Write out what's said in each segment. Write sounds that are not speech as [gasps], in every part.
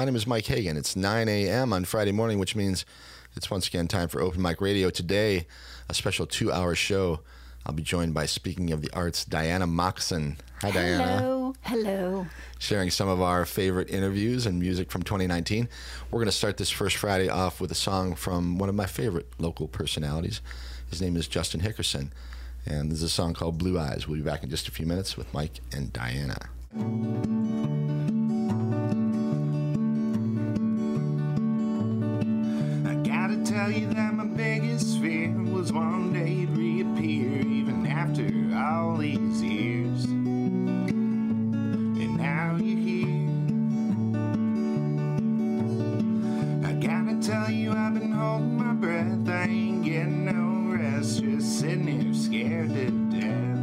My name is Mike Hagen. It's 9 a.m. on Friday morning, which means it's once again time for Open Mike Radio. Today, a special two hour show. I'll be joined by Speaking of the Arts, Diana Moxon. Hi, Diana. Hello. Hello. Sharing some of our favorite interviews and music from 2019. We're going to start this first Friday off with a song from one of my favorite local personalities. His name is Justin Hickerson. And there's a song called Blue Eyes. We'll be back in just a few minutes with Mike and Diana. Tell you that my biggest fear was one day you'd reappear, even after all these years. And now you're here. I gotta tell you, I've been holding my breath. I ain't getting no rest, just sitting here scared to death.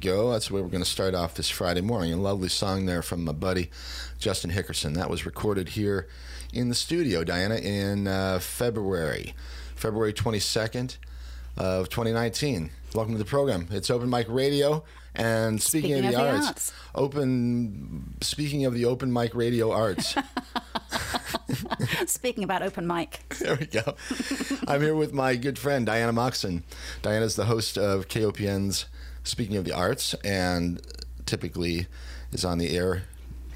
Go. That's where we're going to start off this Friday morning. A lovely song there from my buddy Justin Hickerson. That was recorded here in the studio, Diana, in uh, February, February 22nd of 2019. Welcome to the program. It's Open Mike Radio. And speaking, Speaking of, the, of the arts, arts. open. Speaking of the Open Mike Radio arts, [laughs] [laughs] Speaking about open mic, There we go. [laughs] I'm here with my good friend Diana Moxon. Diana's the host of KOPN's Speaking of the Arts, and typically is on the air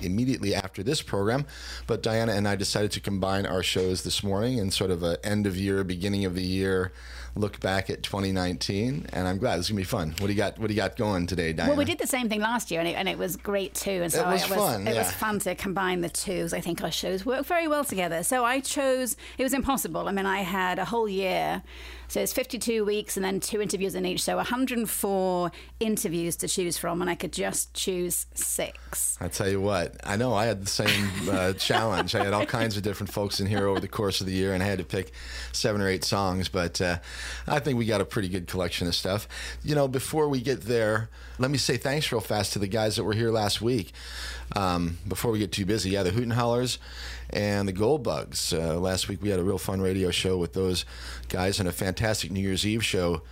immediately after this program. But Diana and I decided to combine our shows this morning in sort of a end of year, beginning of the year look back at 2019. And I'm glad it's gonna be fun. What do you got? What do you got going today, Diana? well, we did the same thing last year, and it, and it was great too. And so It was it fun, It yeah. was fun to combine the two. I think our shows work very well together. So I chose. It was impossible. I mean, I had a whole year. So it's 52 weeks and then two interviews in each. So 104 interviews to choose from, and I could just choose six. I tell you what, I know I had the same uh, [laughs] challenge. I had all kinds of different folks in here over the course of the year, and I had to pick seven or eight songs. But uh, I think we got a pretty good collection of stuff. You know, before we get there, let me say thanks real fast to the guys that were here last week. Um, before we get too busy, yeah, the Hoot and Hollers and the Gold Bugs. Uh, last week we had a real fun radio show with those guys and a fantastic New Year's Eve show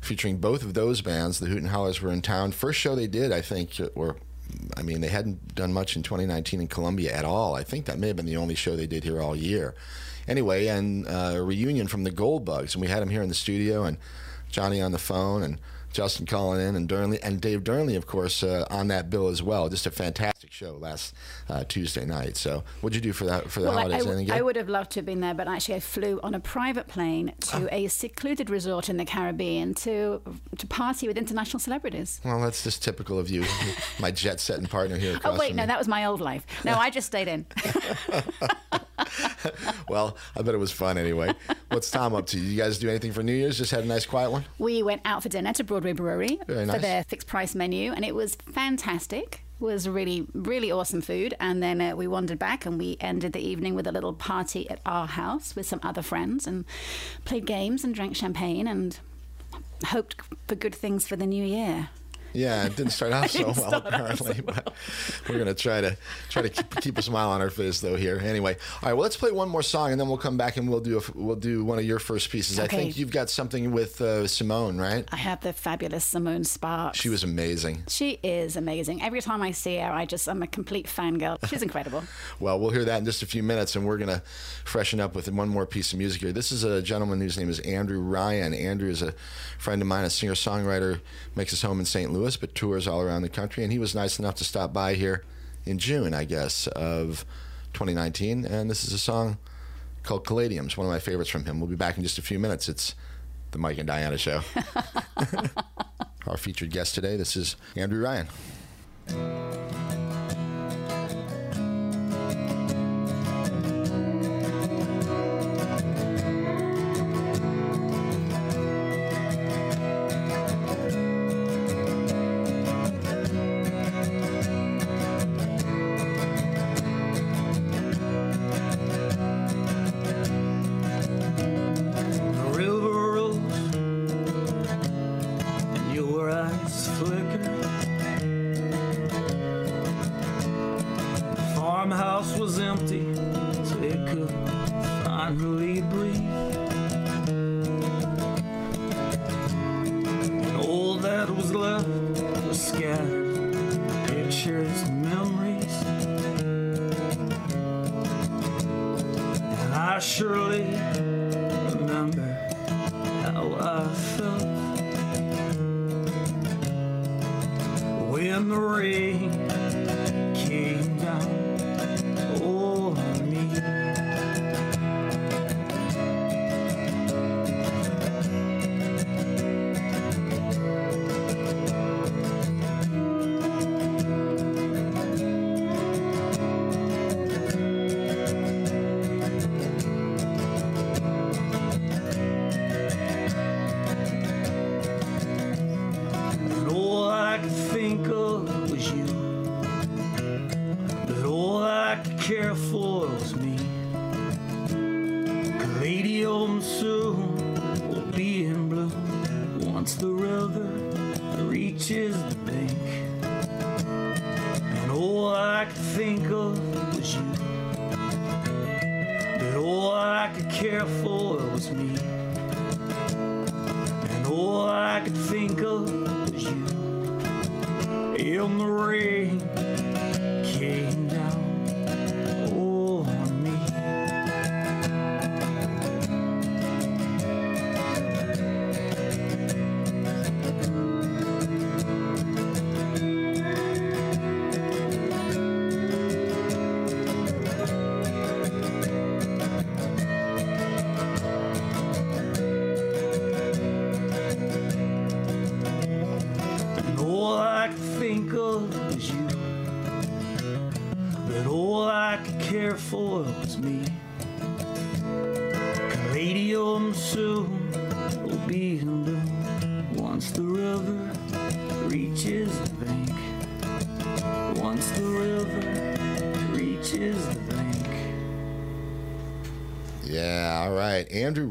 featuring both of those bands. The Hoot and Hollers were in town. First show they did, I think, or I mean, they hadn't done much in 2019 in Columbia at all. I think that may have been the only show they did here all year. Anyway, and uh, a reunion from the Gold Bugs, and we had them here in the studio, and Johnny on the phone, and Justin calling in and Dearnley and Dave Dearnley, of course, uh, on that bill as well. Just a fantastic show last uh, Tuesday night. So, what'd you do for that for the Well, I, holidays? I, Anything I would have loved to have been there, but actually I flew on a private plane to Ah. a secluded resort in the Caribbean to to party with international celebrities. Well, that's just typical of you, [laughs] my jet setting partner here. Oh wait, no, that was my old life. No, I just stayed in. [laughs] Well, I bet it was fun anyway. What's Tom up to? You guys do anything for New Year's? Just had a nice quiet one? We went out for dinner to Broadway Brewery Very for nice. their fixed price menu, and it was fantastic. It was really, really awesome food. And then uh, we wandered back and we ended the evening with a little party at our house with some other friends and played games and drank champagne and hoped for good things for the new year. Yeah, it didn't start out [laughs] so well apparently, but we're gonna try to try to keep, keep a smile on our face though here. Anyway, all right. Well, let's play one more song and then we'll come back and we'll do a, we'll do one of your first pieces. I think you've got something with uh, Symonne, right? I have the fabulous Symonne Sparks. She was amazing. She is amazing. Every time I see her, I just I'm a complete fangirl. She's incredible. [laughs] Well, we'll hear that in just a few minutes, and we're going to freshen up with one more piece of music here. This is a gentleman whose name is Andrew Ryan. Andrew is a friend of mine, a singer songwriter, makes his home in St. Louis, but tours all around the country. And he was nice enough to stop by here in June, I guess, of 2019. And this is a song called Caladiums, one of my favorites from him. We'll be back in just a few minutes. It's the Mike and Diana Show. [laughs] Our featured guest today, this is Andrew Ryan.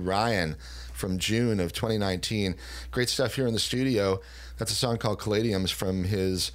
Ryan from June of 2019. Great stuff here in the studio. That's a song called Caladiums from his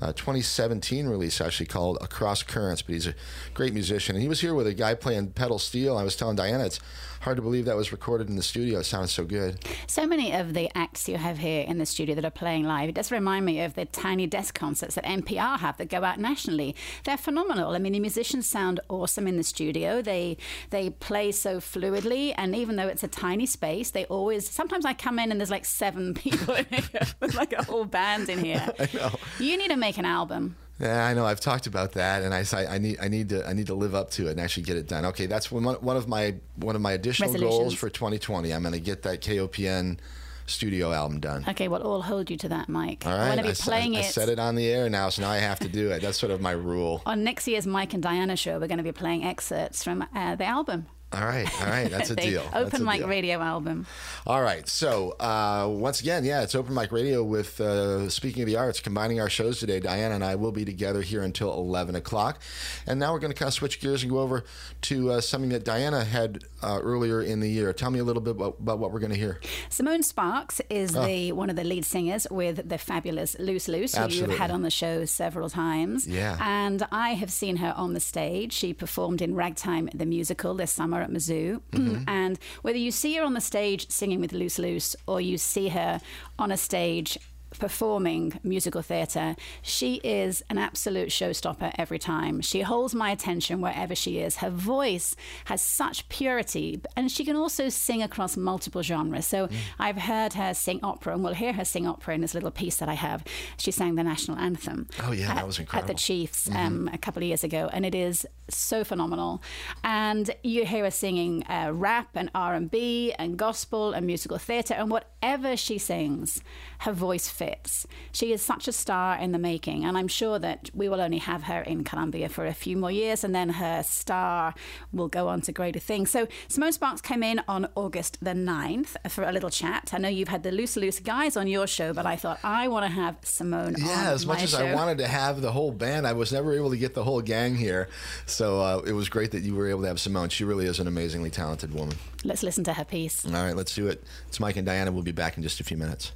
uh, 2017 release actually called Across Currents. But he's a great musician, and he was here with a guy playing pedal steel. I was telling Diana, it's hard to believe that was recorded in the studio. It sounded so good. So many of the acts you have here in the studio that are playing live, it does remind me of the tiny desk concerts that NPR have that go out nationally. They're phenomenal. I mean, the musicians sound awesome in the studio. They they play so fluidly, and even though it's a tiny space, they always. Sometimes I come in and there's like seven [laughs] people in here, There's like a whole band in here. [laughs] I know. You need to make an album. Yeah, I know. I've talked about that, and I, I need I need to I need to live up to it and actually get it done. Okay, that's one one of my one of my additional goals for 2020. I'm going to get that KOPN studio album done. Okay, well, I'll hold you to that, Mike. All right, I'm going to be I, playing I, it. I said it on the air now, so now I have to do it. That's sort of my rule. On next year's Mike and Diana show, we're going to be playing excerpts from uh, the album. All right, all right, that's a [laughs] deal. Open a mic deal. radio album. All right, so uh, once again, yeah, it's open mic radio with uh, speaking of the arts, combining our shows today. Diana and I will be together here until eleven o'clock, and now we're going to kind of switch gears and go over to uh, something that Diana had uh, earlier in the year. Tell me a little bit about, about what we're going to hear. Symonne Sparks is Oh. the one of the lead singers with the fabulous Loose Loose, who Absolutely. you've had on the show several times. Yeah. And I have seen her on the stage. She performed in Ragtime the musical this summer at Mizzou. Mm-hmm. [clears throat] And whether you see her on the stage singing with Loose Loose or you see her on a stage performing musical theatre, she is an absolute showstopper every time. She holds my attention wherever she is. Her voice has such purity, and she can also sing across multiple genres. So I've heard her sing opera, and we'll hear her sing opera in this little piece that I have. She sang the national anthem. Oh, yeah, that at- was At the Chiefs um, a couple of years ago, and it is so phenomenal. And you hear her singing uh, rap and R and B and gospel and musical theatre, and whatever she sings, her voice fits. She is such a star in the making, and I'm sure that we will only have her in Columbia for a few more years, and then her star will go on to greater things. So Symonne Sparks came in on August the 9th for a little chat. I know you've had the Loose Loose guys on your show, but I thought I want to have Symonne on Yeah, as much as show. I wanted to have the whole band, I was never able to get the whole gang here. So uh, it was great that you were able to have Symonne. She really is an amazingly talented woman. Let's listen to her piece. All right, let's do it. It's Mike and Diana. We'll be back in just a few minutes.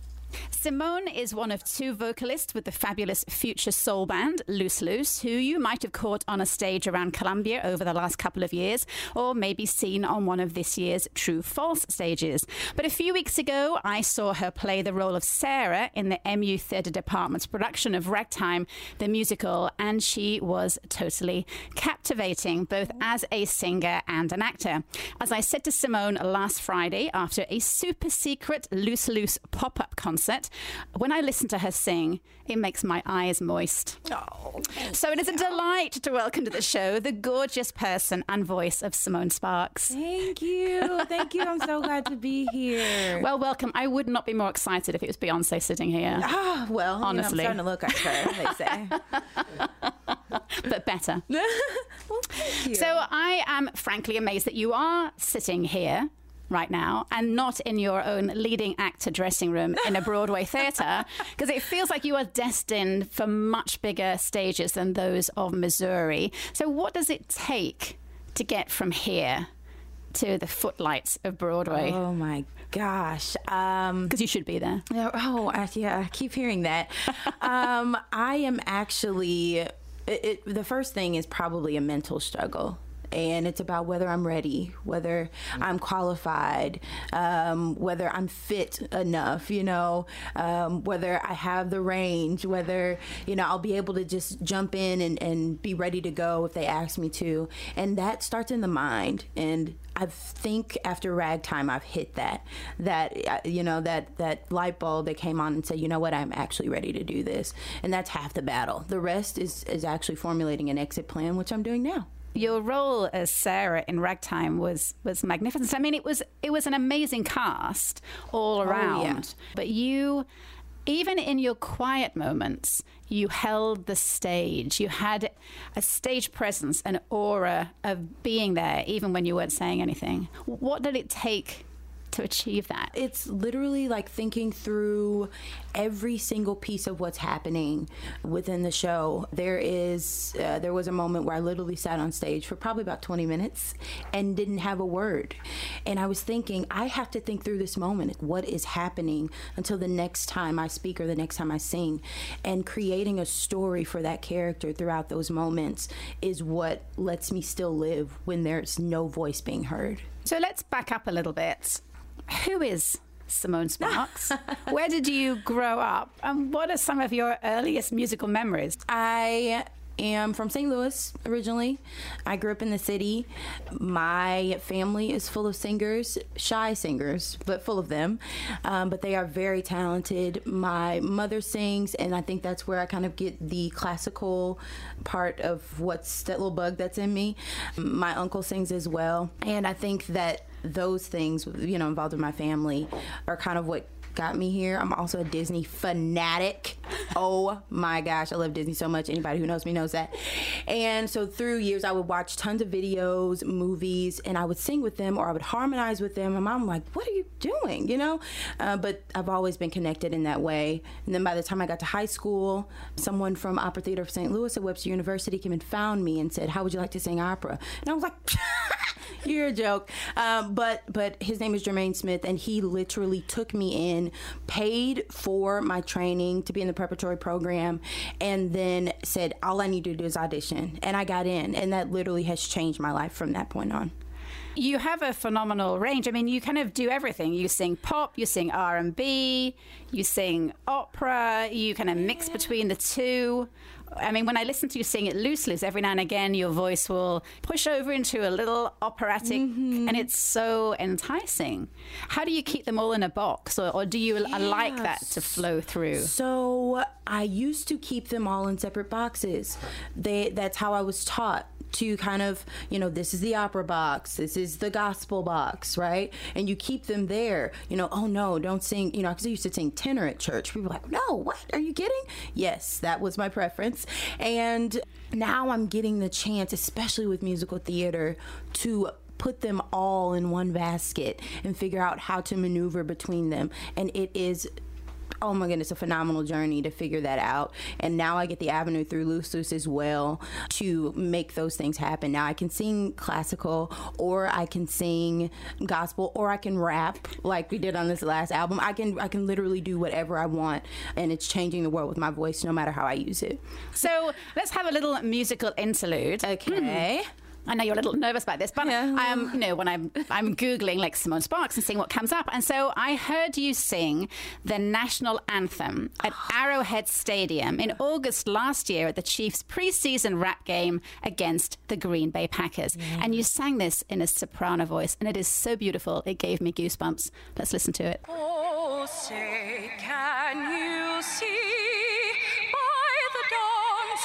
Symonne is one of two vocalists with the fabulous future soul band Loose Loose, who you might have caught on a stage around Columbia over the last couple of years, or maybe seen on one of this year's True False stages. But a few weeks ago, I saw her play the role of Sarah in the MU Theatre Department's production of Ragtime, the musical, and she was totally captivating, both as a singer and an actor. As I said to Symonne last Friday after a super secret Loose Loose pop up concert, when I listen to her sing, it makes my eyes moist. so it is a delight to welcome to the show the gorgeous person and voice of Symonne Sparks. Thank you. Thank you. I'm so glad to be here. Well, welcome. I would not be more excited if it was Beyonce sitting here, ah, well, you know, I'm honestly. starting to look like her, they say. [laughs] but better. [laughs] well, thank you. So I am frankly amazed that you are sitting here right now and not in your own leading actor dressing room in a [laughs] Broadway theatre because it feels like you are destined for much bigger stages than those of Missouri. So what does it take to get from here to the footlights of Broadway? oh my gosh. Um, Because you should be there. Yeah, Oh, I, yeah, I keep hearing that. um, [laughs] I am actually, it, it, the first thing is probably a mental struggle. And it's about whether I'm ready, whether I'm qualified, um, whether I'm fit enough, you know, um, whether I have the range, whether, you know, I'll be able to just jump in and, and be ready to go if they ask me to. And that starts in the mind. And I think after ragtime, I've hit that, that, uh, you know, that, that light bulb that came on and said, you know what, I'm actually ready to do this. And that's half the battle. The rest is, is actually formulating an exit plan, which I'm doing now. Your role as Sarah in Ragtime was was magnificent. I mean, it was it was an amazing cast all oh, around. yeah. But you, even in your quiet moments, you held the stage. You had a stage presence, an aura of being there, even when you weren't saying anything. What did it take to achieve that? It's literally like thinking through every single piece of what's happening within the show. There is, uh, there was a moment where I literally sat on stage for probably about 20 minutes and didn't have a word. And I was thinking, I have to think through this moment. What is happening until the next time I speak or the next time I sing? And creating a story for that character throughout those moments is what lets me still live when there's no voice being heard. So let's back up a little bit. Who is Symonne Sparks? [laughs] Where did you grow up? And what are some of your earliest musical memories? I am from St. Louis originally. I grew up in the city. My family is full of singers, shy singers, but full of them. Um, but they are very talented. My mother sings, and I think that's where I kind of get the classical part of what's that little bug that's in me. My uncle sings as well. And I think that those things, you know, involved in my family are kind of what got me here. I'm also a Disney fanatic. Oh my gosh, I love Disney so much. Anybody who knows me knows that. And so through years, I would watch tons of videos, movies, and I would sing with them or I would harmonize with them. And mom like, "What are you doing?" You know. Uh, but I've always been connected in that way. And then by the time I got to high school, someone from Opera Theater of St. Louis at Webster University came and found me and said, "How would you like to sing opera?" And I was like. [laughs] You're a joke, um, but but his name is Jermaine Smith, and he literally took me in, paid for my training to be in the preparatory program, and then said all I need to do is audition, and I got in, and that literally has changed my life from that point on. You have a phenomenal range. I mean, you kind of do everything. You sing pop, you sing R and B, you sing opera. You kind of mix between the two. I mean, when I listen to you sing it loosely, every now and again your voice will push over into a little operatic, Mm-hmm. and it's so enticing. How do you keep them all in a box, or, or do you like that to flow through? So I used to keep them all in separate boxes. They that's how I was taught to kind of, you know, this is the opera box, this is the gospel box, right? And you keep them there. You know, oh no, don't sing, you know, because I used to sing tenor at church. People were like, no, what? Are you kidding? Yes, that was my preference. And now I'm getting the chance, especially with musical theater, to put them all in one basket and figure out how to maneuver between them. And it is oh my goodness, a phenomenal journey to figure that out. And now I get the avenue through Loose Loose as well to make those things happen. Now I can sing classical, or I can sing gospel, or I can rap like we did on this last album. I can I can literally do whatever I want, and it's changing the world with my voice, no matter how I use it. So let's have a little musical interlude. Okay. Hmm. I know you're a little nervous about this, but Yeah. Am, you know, when I'm I'm googling like Symonne Sparks and seeing what comes up, and so I heard you sing the national anthem at [gasps] Arrowhead Stadium in August last year at the Chiefs' preseason rap game against the Green Bay Packers, and you sang this in a soprano voice, and it is so beautiful. It gave me goosebumps. Let's listen to it. Oh, say, can you see by the dawn's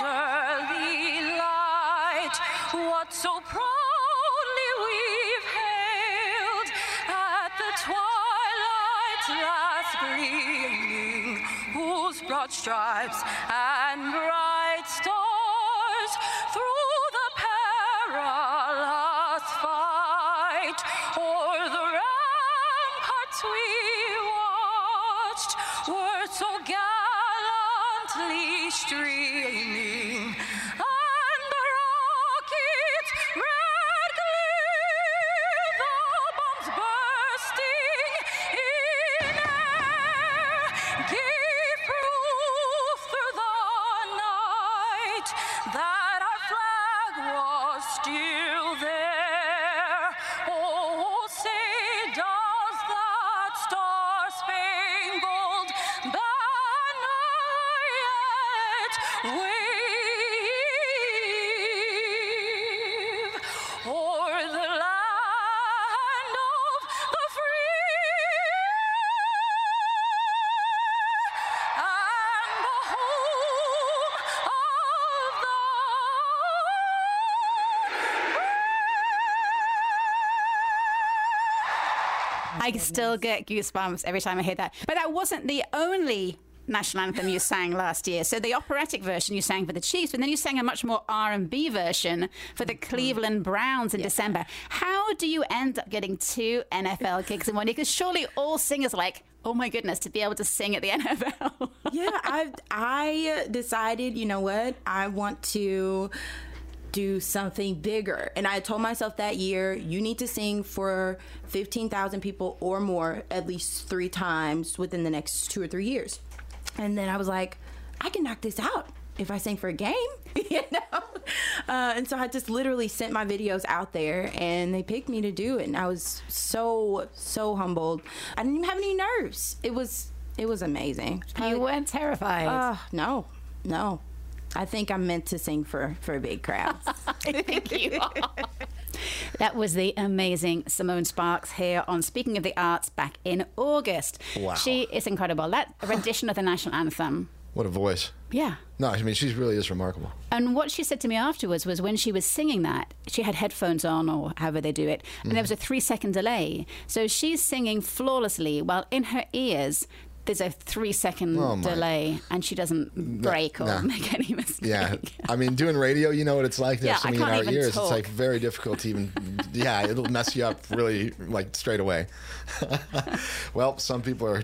what so proudly we've hailed at the twilight's last gleaming, whose broad stripes and bright stars through the perilous fight o'er the ramparts we watched were so gallantly streaming, I still get goosebumps every time I hear that. But that wasn't the only national anthem you sang last year. So the operatic version you sang for the Chiefs, but then you sang a much more R&B version for the mm-hmm. Cleveland Browns in December. How how do you end up getting two NFL gigs in one year? Because surely all singers are like, oh my goodness, to be able to sing at the [laughs] NFL. yeah, I I decided, you know what, I want to do something bigger. And I told myself that year, you need to sing for 15,000 people or more at least 3 times within the next 2 or 3 years. And then I was like, I can knock this out if I sing for a game, [laughs] you know? Uh, and so I just literally sent my videos out there and they picked me to do it. And I was so, so humbled. I didn't even have any nerves. It was, it was amazing. you weren't terrified. Uh, no, no. I think I'm meant to sing for, for big crowds. [laughs] I think you. [laughs] That was the amazing Symonne Sparks here on Speaking of the Arts back in August. Wow. She is incredible. That rendition of the national anthem. What a voice. Yeah. No, I mean, she really is remarkable. And what she said to me afterwards was when she was singing that, she had headphones on or however they do it, and there mm-hmm. was a three second delay. So she's singing flawlessly while in her ears, there's a three second Oh, delay and she doesn't break or nah. make any mistake. Yeah, I mean, doing radio, you know what it's like. There's Yeah, something in can't our ears. talk. It's like very difficult to even. yeah, it'll mess you up really like straight away. [laughs] well, some people are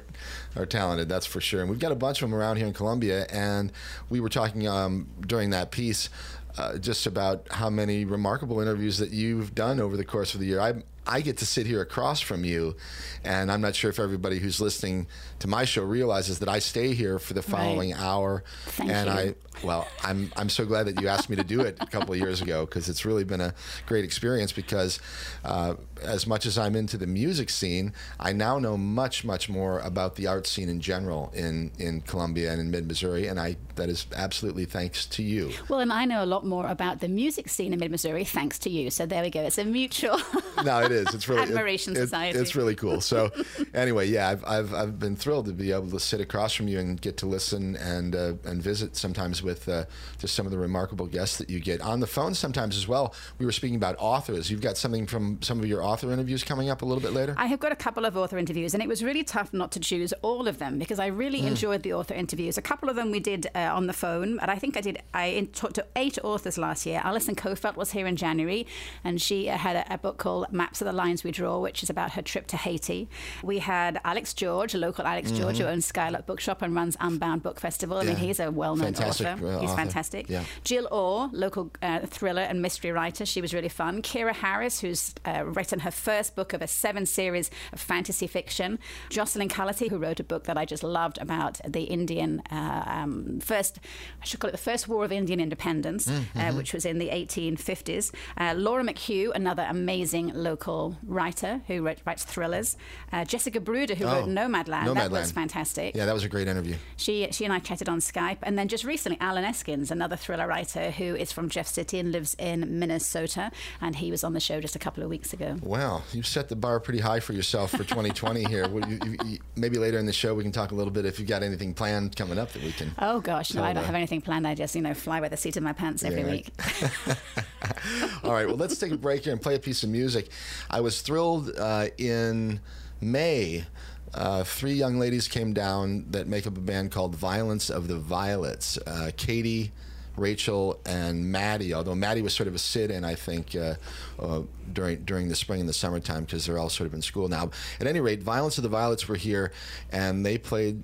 are talented, that's for sure. And we've got a bunch of them around here in Columbia. And we were talking um, during that piece. Uh, just about how many remarkable interviews that you've done over the course of the year. I I get to sit here across from you, and I'm not sure if everybody who's listening to my show realizes that I stay here for the following hour. Thank and you. I well, I'm I'm so glad that you asked me to do it a couple of years ago because it's really been a great experience. Because uh, as much as I'm into the music scene, I now know much much more about the art scene in general in in Columbia and in Mid Missouri, and I that is absolutely thanks to you. Well, and I know a lot more about the music scene in mid Missouri thanks to you. So there we go. It's a mutual. [laughs] No, it is. It's really Admiration it- it- It's really cool. So, [laughs] anyway, yeah, I've, I've I've been thrilled to be able to sit across from you and get to listen and uh, and visit sometimes with uh, just some of the remarkable guests that you get on the phone sometimes as well. We were speaking about authors. You've got something from some of your author interviews coming up a little bit later. I have got a couple of author interviews, and it was really tough not to choose all of them because I really Mm. enjoyed the author interviews. A couple of them we did uh, on the phone, and I think I did. I talked to eight authors last year. Alison Kofelt was here in January, and she uh, had a, a book called Maps of the Lines We Draw, which is about her trip to Haiti. We had Alex George, a local Alex George, who owns Skylark Bookshop and runs Unbound Book Festival. I mean, Mm-hmm. Yeah. he's a well-known Fantastic, author. uh, He's author. fantastic. Yeah. Jill Orr, local uh, thriller and mystery writer. She was really fun. Kira Harris, who's uh, written her first book of a seven series of fantasy fiction. Jocelyn Cullity, who wrote a book that I just loved about the Indian uh, um, first, I should call it the first war of Indian independence, uh, which was in the 1850s. Uh, Laura McHugh, another amazing local writer who wrote, writes thrillers. Uh, Jessica Bruder, who wrote Oh, Nomadland. That was fantastic. yeah, that was a great interview. She she and I chatted on Skype, and then just recently, Allen Eskens, another thriller writer who is from Jeff City and lives in Minnesota, and he was on the show just a couple of weeks ago. Wow, you've set the bar pretty high for yourself for 2020 [laughs] here. Well, you, you, you, maybe later in the show we can talk a little bit if you've got anything planned coming up that we can. Oh gosh, no, I don't have anything planned. I just you know fly by the seat of my pants every Yeah, week. [laughs] All right, well, let's take a break here and play a piece of music. I was thrilled uh, in May. Uh, three young ladies came down that make up a band called Violence of the Violets. Uh, Katie, Rachel, and Maddie. Although Maddie was sort of a sit-in, I think, uh, uh, during during the spring and the summertime because they're all sort of in school now. At any rate, Violence of the Violets were here, and they played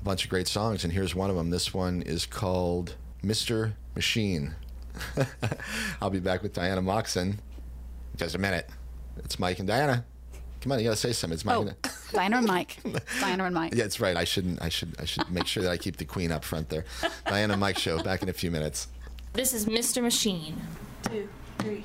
a bunch of great songs. And here's one of them. This one is called "Mr. Machine." [laughs] I'll be back with Diana Moxon in just a minute. It's Mike and Diana. Come on, you gotta say something. It's Mike. Oh, [laughs] Diana and Mike. [laughs] Diana and Mike. yeah, it's right. I shouldn't. I should. I should make sure that I keep the queen up front there. Diana and Mike show back in a few minutes. This is Mr. Machine. Two, three.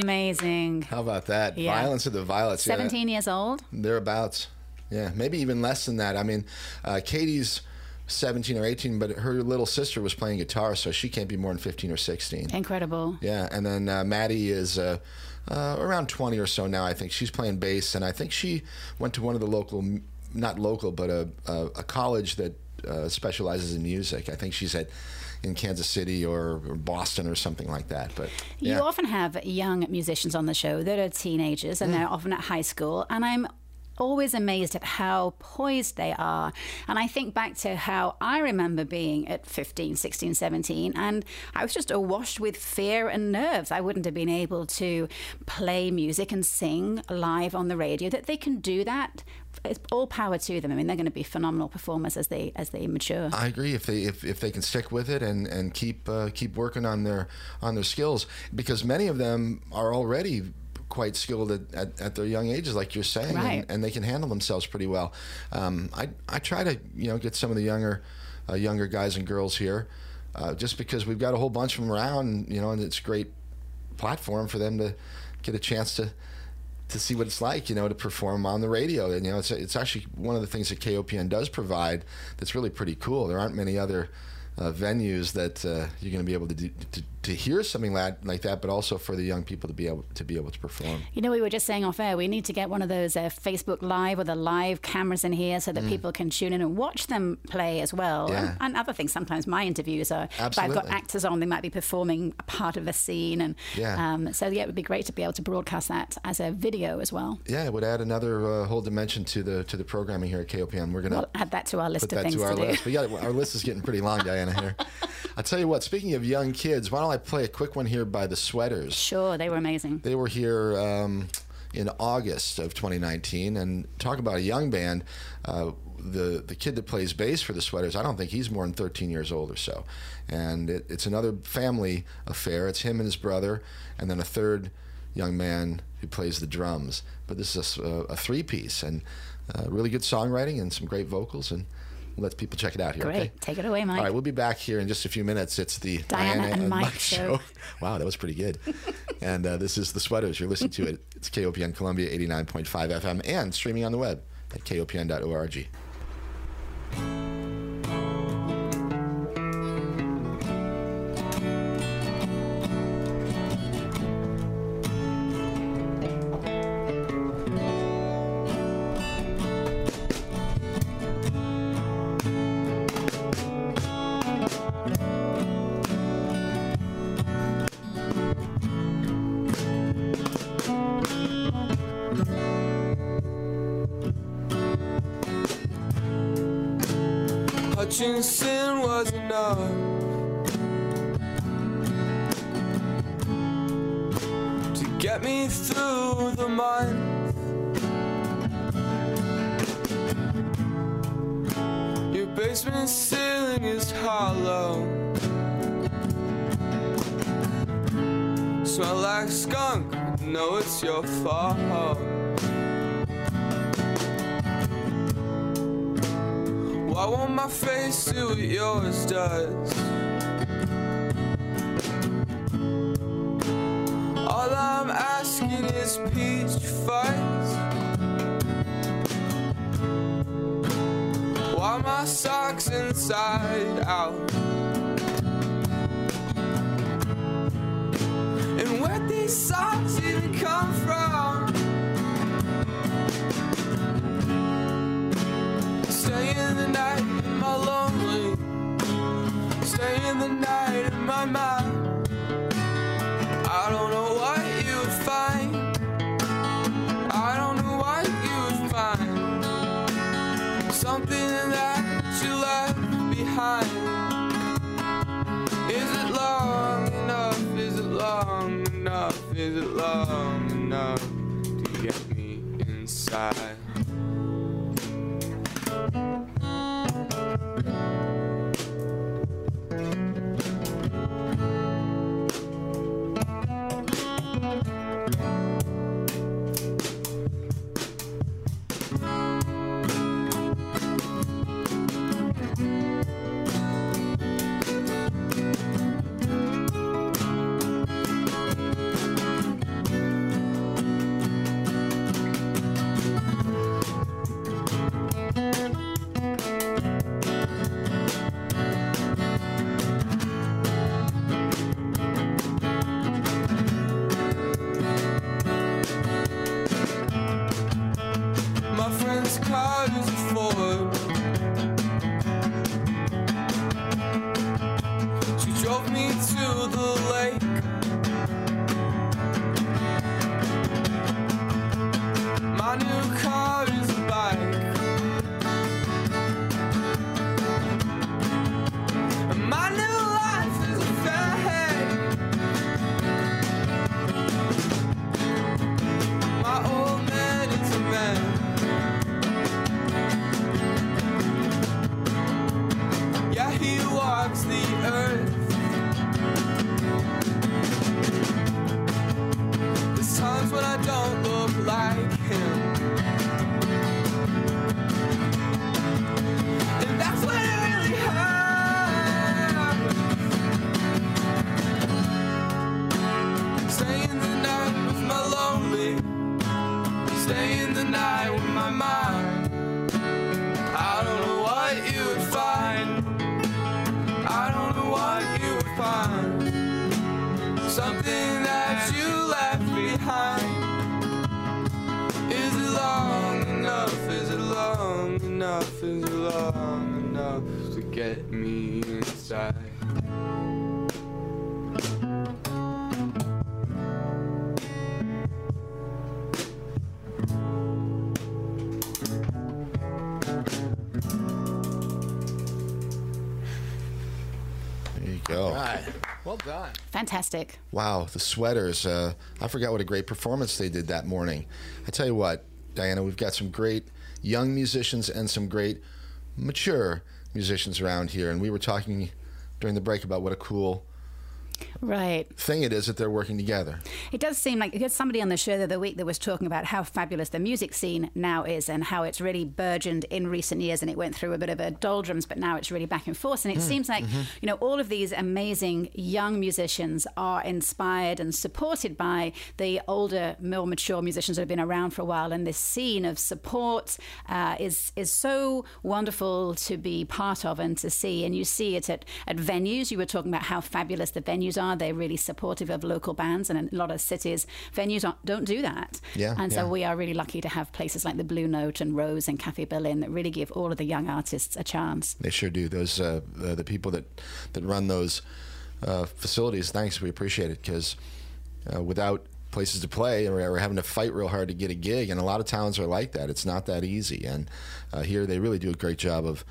Amazing. How about that? Yeah. Violence of the Violets. yeah, 17 years old. thereabouts. Yeah, maybe even less than that. I mean, uh, Katie's 17 or 18, but her little sister was playing guitar, so she can't be more than 15 or 16. Incredible. Yeah, and then uh, Maddie is uh, uh, around 20 or so now. I think she's playing bass, and I think she went to one of the local, not local, but a, a, a college that uh, specializes in music. I think she's at in Kansas City or, or Boston or something like that. But You often have young musicians on the show that are teenagers and mm. they're often at high school. And I'm always amazed at how poised they are. And I think back to how I remember being at 15, 16, 17, and I was just awash with fear and nerves. I wouldn't have been able to play music and sing live on the radio. That they can do that. It's all power to them. I mean, they're going to be phenomenal performers as they as they mature. I agree. If they if, if they can stick with it and and keep uh, keep working on their on their skills, because many of them are already quite skilled at, at, at their young ages, like you're saying, Right. and, and they can handle themselves pretty well. Um, I I try to you know get some of the younger uh, younger guys and girls here, uh, just because we've got a whole bunch of them around, you know, and it's a great platform for them to get a chance to to see what it's like, you know, to perform on the radio. And you know, it's it's actually one of the things that KOPN does provide that's really pretty cool. There aren't many other uh, venues that uh, you're going to be able to, do, to to hear something like, that, but also for the young people to be able to be able to perform. You know, we were just saying off air, we need to get one of those uh, Facebook Live or the live cameras in here so that people can tune in and watch them play as well. Mm. Yeah. And, and other things. Sometimes my interviews are, if I've got actors on, they might be performing a part of a scene. And Yeah. um, so, yeah, it would be great to be able to broadcast that as a video as well. Yeah, it would add another uh, whole dimension to the to the programming here at KOPN. We're going to We'll add that to our list of things to our do. list. We got our list is getting pretty long, [laughs] Diana. Here, I tell you what. Speaking of young kids, why don't I play a quick one here by the Sweaters? Sure, they were amazing. They were here um, in August of 2019, and talk about a young band. Uh, the the kid that plays bass for the Sweaters, I don't think he's more than 13 years old or so, and it, it's another family affair. It's him and his brother, and then a third young man who plays the drums. But this is a, a three piece, and uh, really good songwriting and some great vocals, and let people check it out here. Great. Okay? Take it away, Mike. All right, we'll be back here in just a few minutes. It's the Diana and Mike show. [laughs] Wow, that was pretty good. [laughs] and uh, this is The Sweaters. You're listening to it. It's KOPN Columbia 89.5 FM and streaming on the web at kopn.org. Smell like skunk, know it's your fault. Why won't my face do what yours does? All I'm asking is peach fuzz. Why my socks inside out? Socks even come from? Staying the night in my lonely in the night in my mind. Is it long enough to get me inside? Fantastic. Wow, the sweaters. Uh, I forgot what a great performance they did that morning. I tell you what, Diana, we've got some great young musicians and some great mature musicians around here. And we were talking during the break about what a cool Right. thing it is that they're working together. It does seem like you had somebody on the show the other week that was talking about how fabulous the music scene now is and how it's really burgeoned in recent years and it went through a bit of a doldrums, but now it's really back and forth. And it seems like, you know, all of these amazing young musicians are inspired and supported by the older, more mature musicians that have been around for a while. And this scene of support uh, is is so wonderful to be part of and to see. And you see it at, at venues. You were talking about how fabulous the venues are. They're really supportive of local bands, and a lot of cities, venues aren't, don't do that. Yeah, And so yeah. we are really lucky to have places like the Blue Note and Rose and Cafe Berlin that really give all of the young artists a chance. They sure do. Those uh, uh, the people that that run those uh, facilities. Thanks, we appreciate it because uh, without places to play, or we're having to fight real hard to get a gig, and a lot of towns are like that. It's not that easy, and uh, here they really do a great job of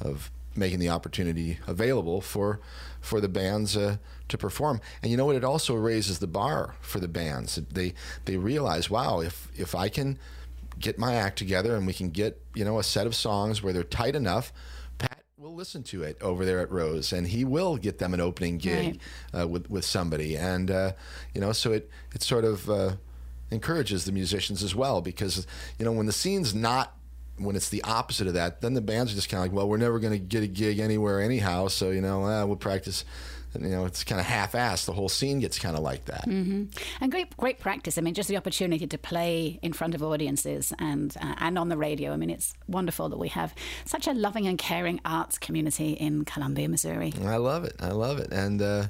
of making the opportunity available for for the bands uh, to perform. And you know what? It also raises the bar for the bands. They they realize, wow, if if I can get my act together and we can get you know a set of songs where they're tight enough pat will listen to it over there at rose and he will get them an opening gig uh, with with somebody and uh, you know so it it sort of uh, encourages the musicians as well because you know when the scene's not when it's the opposite of that then the bands are just kind of like well we're never going to get a gig anywhere anyhow so you know uh, we'll practice you know it's kind of half-assed the whole scene gets kind of like that And great, great practice. I mean, just the opportunity to play in front of audiences and uh, and on the radio. I mean, it's wonderful that we have such a loving and caring arts community in Columbia, Missouri. I love it. I love it. And uh,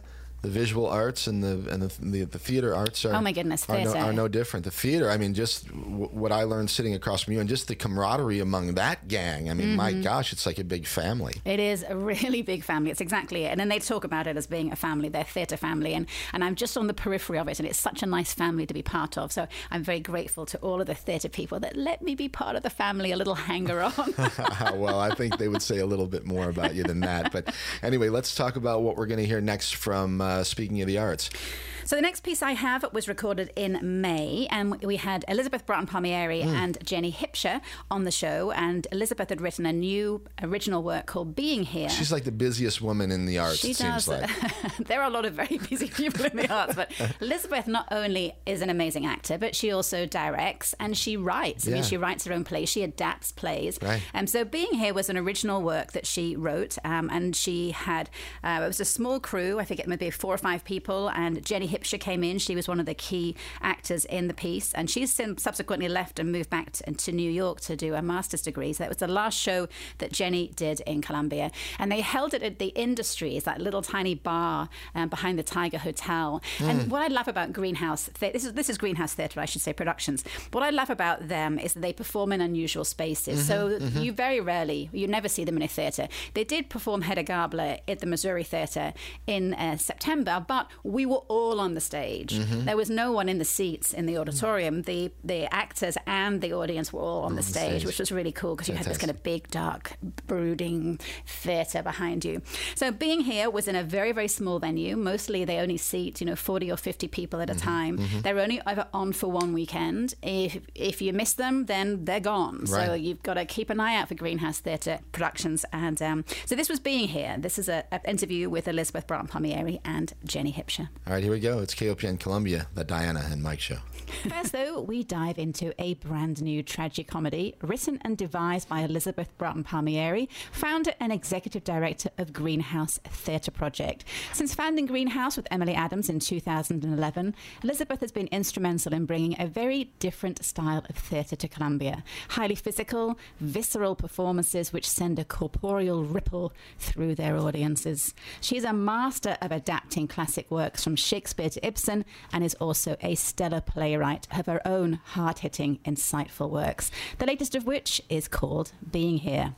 the visual arts and the and the the, the theater arts are Oh my goodness, are no, are no different. The theater, I mean, just w- what I learned sitting across from you, and just the camaraderie among that gang. I mean, my Mm-hmm. gosh, it's like a big family. It is a really big family. It's exactly it. And then they talk about it as being a family, their theatre family. And, and I'm just on the periphery of it. And it's such a nice family to be part of. So I'm very grateful to all of the theatre people that let me be part of the family, a little hanger on. [laughs] [laughs] well, I think they would say a little bit more about you than that. But anyway, let's talk about what we're going to hear next from uh, Speaking of the Arts. So the next piece I have was recorded in May, and we had Elizabeth Braaten Palmieri Hmm. and Jenny Hipscher on the show. And Elizabeth had written a new original work called Being Here. She's like the busiest woman in the arts, She it does. seems like. [laughs] there are a lot of very busy people in the arts, but [laughs] Elizabeth not only is an amazing actor, but she also directs and she writes. I mean, she writes her own plays. She adapts plays. Right. Um, so Being Here was an original work that she wrote, um, and she had uh, it was a small crew. I think it maybe four or five people, and Jenny Hipscher came in. She was one of the key actors in the piece, and she's since subsequently left and moved back to, to New York to do a master's degree. So that was the last show that Jenny did in Columbia, and they held it at the Industries, that little tiny bar um, behind the Tiger Hotel. And what I love about Greenhouse, Thea- this is this is Greenhouse Theatre, I should say, productions. What I love about them is that they perform in unusual spaces. so you very rarely, you never see them in a theatre. They did perform Hedda Gabler at the Missouri Theatre in uh, September, but we were all on the stage. Mm-hmm. There was no one in the seats in the auditorium. The the actors and the audience were all on the stage, stage. which was really cool because you had this kind of big, dark, brooding theatre behind you. So being here was in a very, very small venue. Mostly they only seat, you know, 40 or 50 people at a mm-hmm. time. Mm-hmm. They're only ever on for one weekend. If if you miss them, then they're gone. So you've got to keep an eye out for Greenhouse Theatre Productions. And um, so this was being here. This is an interview with Elizabeth Braaten Palmieri and Jenny Hipscher. All right, here we go. It's KOPN Columbia, the Diana and Mike show. First, though, we dive into a brand new tragic comedy written and devised by Elizabeth Braaten Palmieri, founder and executive director of Greenhouse Theatre Project. Since founding Greenhouse with Emily Adams in 2011, Elizabeth has been instrumental in bringing a very different style of theatre to Columbia. Highly physical, visceral performances which send a corporeal ripple through their audiences. She's a master of adapting classic works from Shakespeare to Ibsen and is also a stellar playwright of her own hard hitting, insightful works, the latest of which is called Being Here.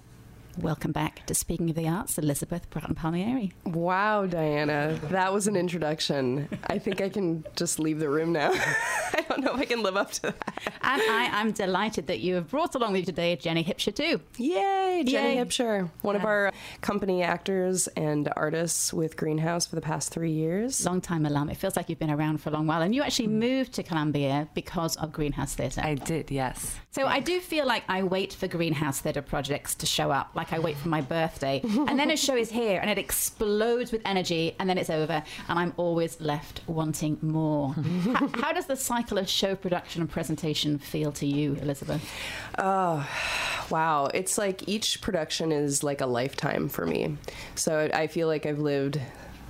Welcome back to Speaking of the Arts, Elizabeth Braaten Palmieri. Wow, Diana, that was an introduction. I think I can just leave the room now. [laughs] I don't know if I can live up to that. And I am delighted that you have brought along with you today Jenny Hipscher too. Yay, Jenny Yay. Hipscher, one of our company actors and artists with Greenhouse for the past three years. Long time alum. It feels like you've been around for a long while. And you actually mm. moved to Columbia because of Greenhouse Theatre. I did, yes. So I do feel like I wait for Greenhouse Theatre projects to show up, like I wait for my birthday. and then a show is here and it explodes with energy and then it's over and I'm always left wanting more. how, how does the cycle of show production and presentation feel to you, Elizabeth? Oh, wow, it's like each production is like a lifetime for me. So I feel like I've lived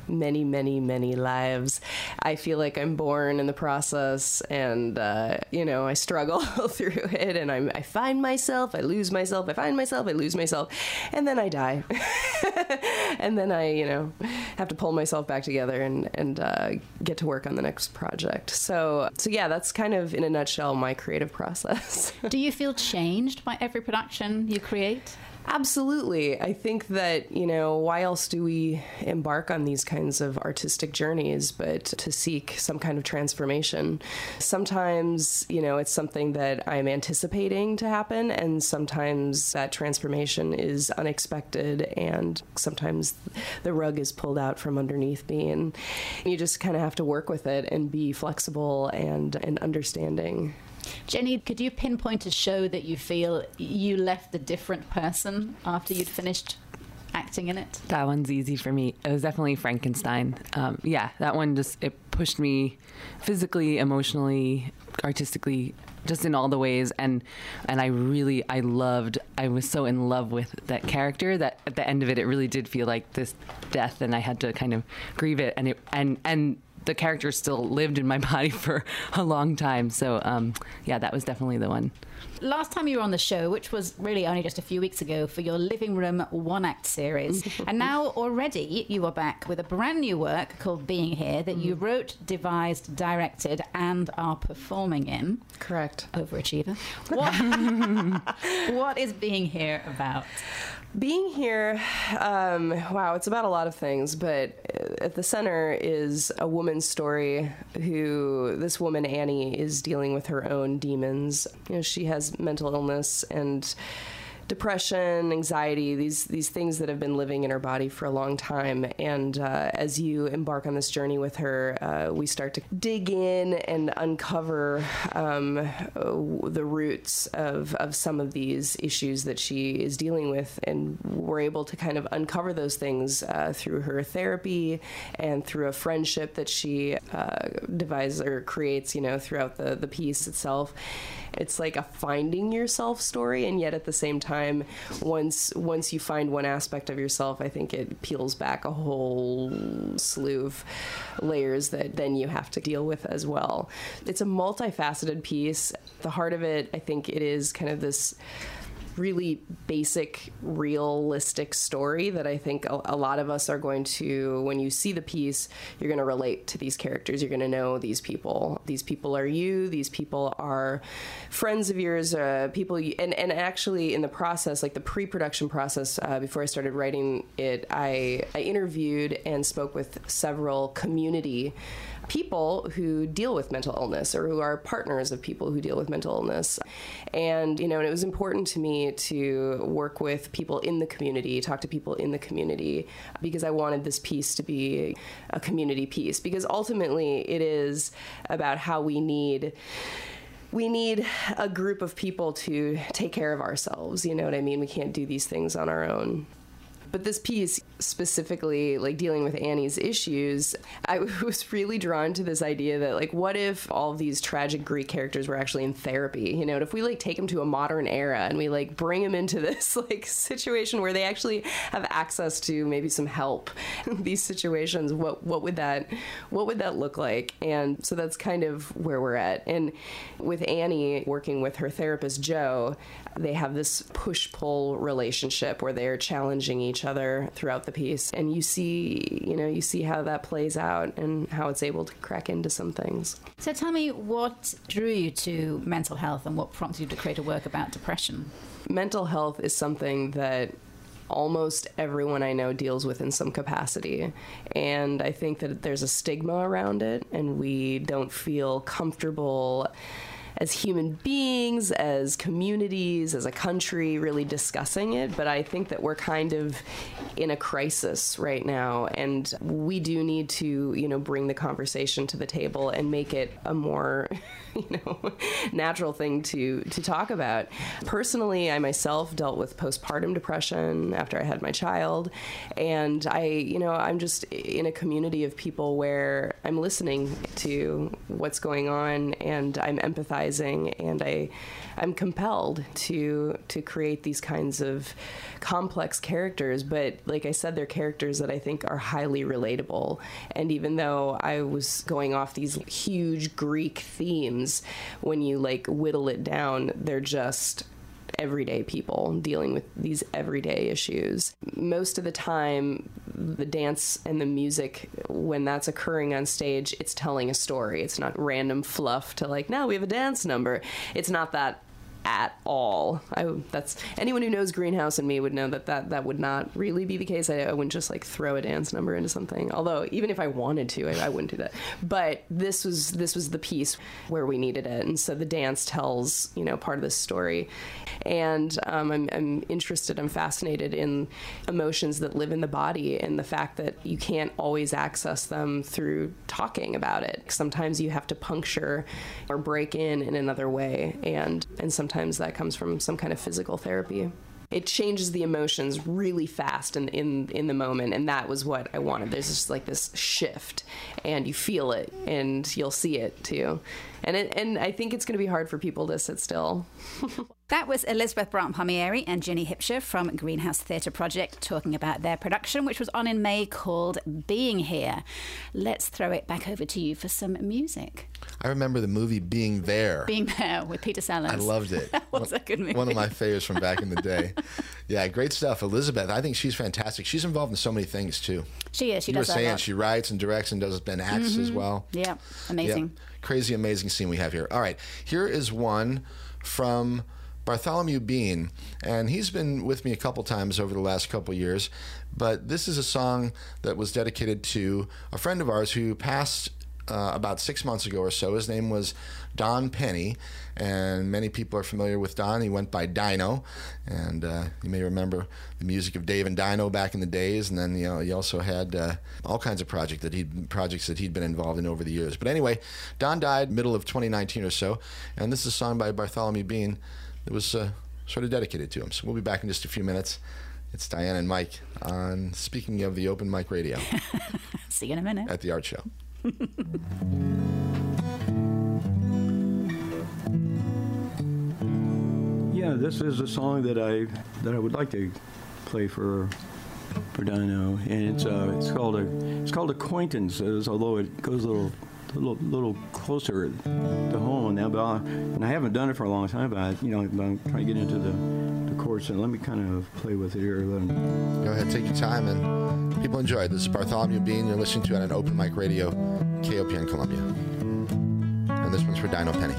many, many, many lives. I feel like I'm born in the process, and uh, you know, I struggle [laughs] through it, and I'm, I find myself, I lose myself, I find myself, I lose myself, and then I die, [laughs] and then I, you know, have to pull myself back together and and uh, get to work on the next project. So, so yeah, that's kind of in a nutshell my creative process. [laughs] Do you feel changed by every production you create? Absolutely. I think that, you know, why else do we embark on these kinds of artistic journeys but to seek some kind of transformation? Sometimes, you know, it's something that I'm anticipating to happen, and sometimes that transformation is unexpected, and sometimes the rug is pulled out from underneath me, and you just kind of have to work with it and be flexible and, and understanding. Jenny, could you pinpoint a show that you feel you left a different person after you'd finished acting in it? That one's easy for me. It was definitely Frankenstein. Um, yeah, that one just it pushed me physically, emotionally, artistically, just in all the ways. And and I really I loved. I was so in love with that character that at the end of it, it really did feel like this death, and I had to kind of grieve it. And it and and the character still lived in my [laughs] body for a long time. So um, yeah, that was definitely the one. Last time you were on the show, which was really only just a few weeks ago, for your Living Room one act series. [laughs] and now already you are back with a brand new work called Being Here that you wrote, devised, directed, and are performing in. Correct. Overachiever. [laughs] What, what is Being Here about? Being here, um, wow, it's about a lot of things, but at the center is a woman's story who, this woman, Annie, is dealing with her own demons. You know, she has mental illness and depression, anxiety, these these things that have been living in her body for a long time. And uh, as you embark on this journey with her, uh, we start to dig in and uncover um, the roots of of some of these issues that she is dealing with, and we're able to kind of uncover those things uh, through her therapy and through a friendship that she uh, devises or creates, you know, throughout the the piece itself it's like a finding yourself story and yet at the same time once once you find one aspect of yourself i think it peels back a whole slew of layers that then you have to deal with as well. It's a multifaceted piece. The heart of it i think it is kind of this really basic, realistic story that I think a, a, lot of us are going to, when you see the piece, you're going to relate to these characters. You're going to know these people. These people are you. These people are friends of yours, uh, people, you, and, and actually in the process, like the pre production process, uh, before I started writing it, I, I interviewed and spoke with several community people who deal with mental illness or who are partners of people who deal with mental illness. And, you know, and it was important to me to work with people in the community, talk to people in the community, because I wanted this piece to be a community piece. Because ultimately, it is about how we need we need a group of people to take care of ourselves. You know what I mean? We can't do these things on our own. But this piece, specifically, like dealing with Annie's issues, I [laughs] was really drawn to this idea that, like, what if all these tragic Greek characters were actually in therapy? You know, and if we like take them to a modern era and we like bring them into [laughs] this like situation where they actually have access to maybe some help in these situations, what what would that what would that look like? And so that's kind of where we're at. And with Annie working with her therapist Joe, they have this push pull relationship where they are challenging each other throughout the piece and you see you know you see how that plays out and how it's able to crack into some things So tell me what drew you to mental health and what prompted you to create a work about depression? mental health is something that almost everyone I know deals with in some capacity. And I think that there's a stigma around it, and we don't feel comfortable as human beings, as communities, as a country, really discussing it. But I think that we're kind of in a crisis right now, and we do need to, you know, bring the conversation to the table and make it a more, [laughs] you know, natural thing to to talk about. Personally, I myself dealt with postpartum depression after I had my child, and I, you know, I'm just in a community of people where I'm listening to what's going on and I'm empathizing and I I'm compelled to to create these kinds of complex characters. But like I said they're characters that I think are highly relatable. And even though I was going off these huge Greek themes when you like whittle it down they're just everyday people dealing with these everyday issues. Most of the time, the dance and the music, when that's occurring on stage, it's telling a story. It's not random fluff to like, now we have a dance number. It's not that at all. I that's anyone who knows Greenhouse and me would know that that, that would not really be the case. I, I wouldn't just like throw a dance number into something. Although even if I wanted to, I, I wouldn't do that. But this was this was the piece where we needed it, and so the dance tells you know part of this story. And um, I'm, I'm interested. I'm fascinated in emotions that live in the body and the fact that you can't always access them through talking about it. Sometimes you have to puncture or break in in another way, and and sometimes that comes from some kind of physical therapy. It changes the emotions really fast in, in in the moment, and that was what I wanted. There's just like this shift, and you feel it, and you'll see it too. And it, and I think it's going to be hard for people to sit still. [laughs] That was Elizabeth Braaten Palmieri and Jenny Hipscher from Greenhouse Theatre Project talking about their production, which was on in May called Being Here. Let's throw it back over to you for some music. I remember the movie Being There. Being There with Peter Sellers. I loved it. [laughs] that was a good movie. One of my favorites from back in the day. [laughs] yeah, great stuff. Elizabeth, I think she's fantastic. She's involved in so many things too. She is. She you were does a saying she writes and directs and does and acts as mm-hmm. well. Yeah, amazing. Crazy, amazing scene we have here. All right, here is one from Bartholomew Bean, and he's been with me a couple times over the last couple years. But this is a song that was dedicated to a friend of ours who passed uh, about six months ago or so. His name was Don Penny, and many people are familiar with Don. He went by Dino, and uh, you may remember the music of Dave and Dino back in the days. And then you know he also had uh, all kinds of project that he projects that he'd been involved in over the years. But anyway, Don died middle of 2019 or so, and this is a song by Bartholomew Bean that was uh, sort of dedicated to him. So we'll be back in just a few minutes. It's Diane and Mike on Speaking of the Open Mike Radio [laughs] See you in a minute. at the Art Show. [laughs] Yeah, this is a song that I that I would like to play for for Dino, and it's uh, it's called a it's called Acquaintances, although it goes a little little, little closer to home that. But I, and I haven't done it for a long time, but I, you know, I'm trying to get into the the chords. And let me kind of play with it here. Let 'em- Go ahead, take your time, and people enjoy it. This is Bartholomew Bean. You're listening to it on an Open Mike Radio, KOPN Columbia. And this one's for Dino Penny.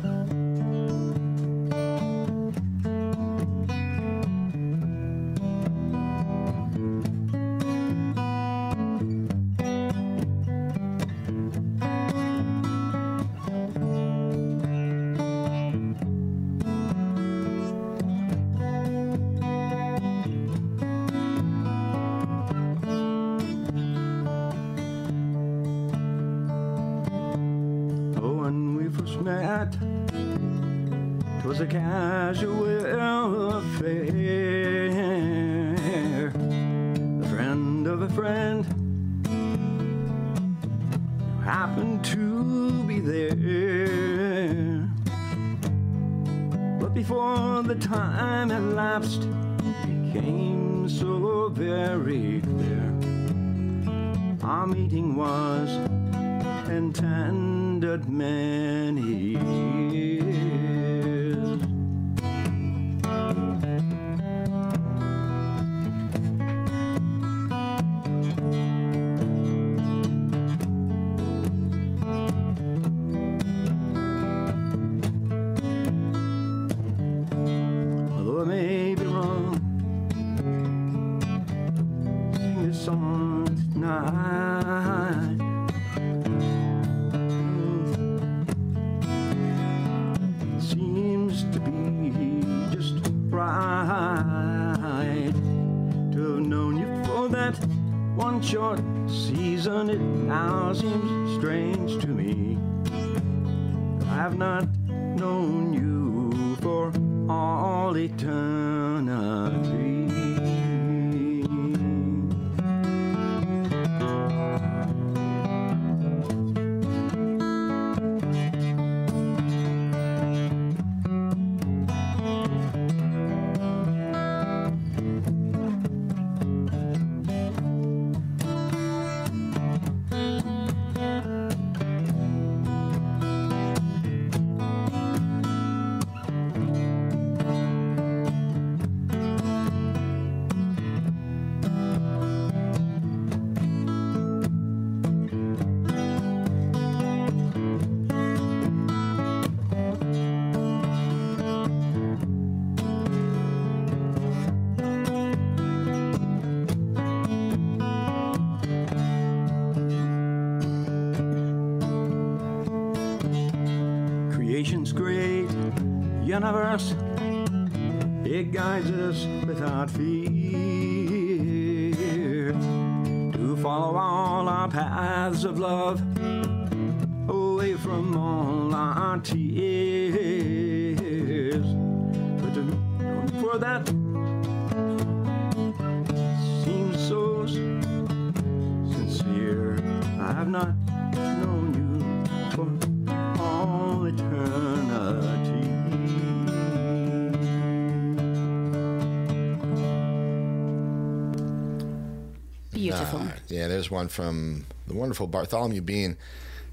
There's one from the wonderful Bartholomew Bean.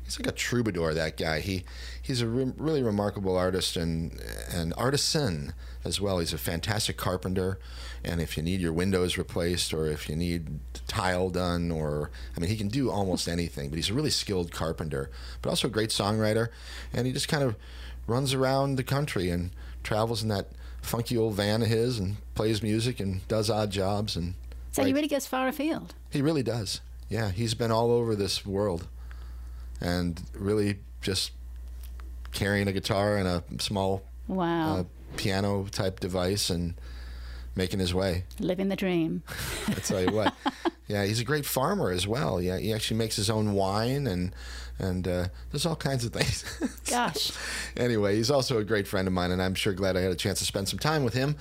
He's like a troubadour. That guy. He he's a re- really remarkable artist and an artisan as well. He's a fantastic carpenter. And if you need your windows replaced, or if you need tile done, or I mean, he can do almost anything. But he's a really skilled carpenter, but also a great songwriter. And he just kind of runs around the country and travels in that funky old van of his and plays music and does odd jobs and So he really goes far afield. he really does. Yeah, he's been all over this world and really just carrying a guitar and a small Wow. uh, piano type device and making his way. Living the dream. [laughs] I tell you what. [laughs] Yeah, he's a great farmer as well. Yeah, he actually makes his own wine and and uh, there's all kinds of things. [laughs] Gosh. anyway, he's also a great friend of mine, and I'm sure glad I had a chance to spend some time with him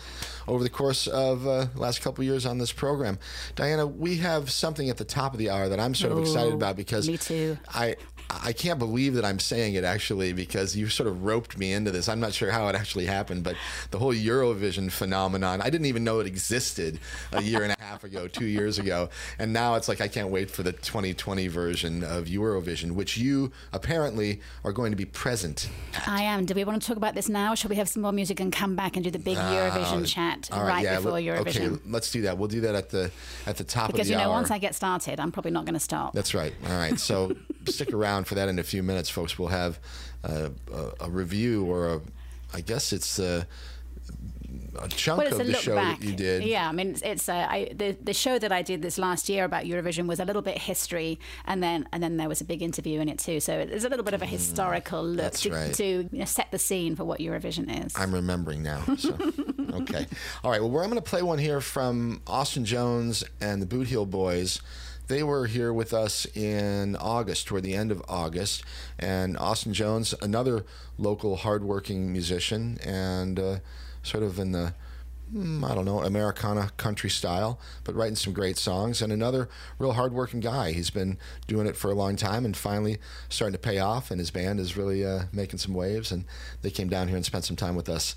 over the course of uh, last couple of years on this program. Diana, we have something at the top of the hour that I'm sort of excited about because me too. I I can't believe that I'm saying it actually because you sort of roped me into this. I'm not sure how it actually happened, but the whole Eurovision phenomenon, I didn't even know it existed a year and a half ago, two years ago. And now it's like I can't wait for the 2020 version of Eurovision, which you apparently are going to be present I am. Do we want to talk about this now? Or shall we have some more music and come back and do the big ah, Eurovision chat right, right, yeah, before let- Eurovision? Okay, let's do that. We'll do that at the at the top because of the Because, you know, hour. once I get started, I'm probably not going to stop. That's right. All right. So [laughs] stick around for that in a few minutes, folks. We'll have uh, a, a review or a, I guess it's a, a chunk well, it's of the show back. that you did. Yeah, I mean, it's, it's uh, I, the the show that I did this last year about Eurovision was a little bit history, and then and then there was a big interview in it too. So it's a little bit of a historical look Mm, that's to, right. to you know, set the scene for what Eurovision is. I'm remembering now. So, [laughs] okay. All right. Well, we're, I'm going to play one here from Austin Jones and the Bootheel Boys. They were here with us in August, toward the end of August. And Austin Jones, another local hardworking musician, and uh, sort of in the mm, I don't know, Americana country style, but writing some great songs. And another real hardworking guy. He's been doing it for a long time and finally starting to pay off. And his band is really uh, making some waves. And they came down here and spent some time with us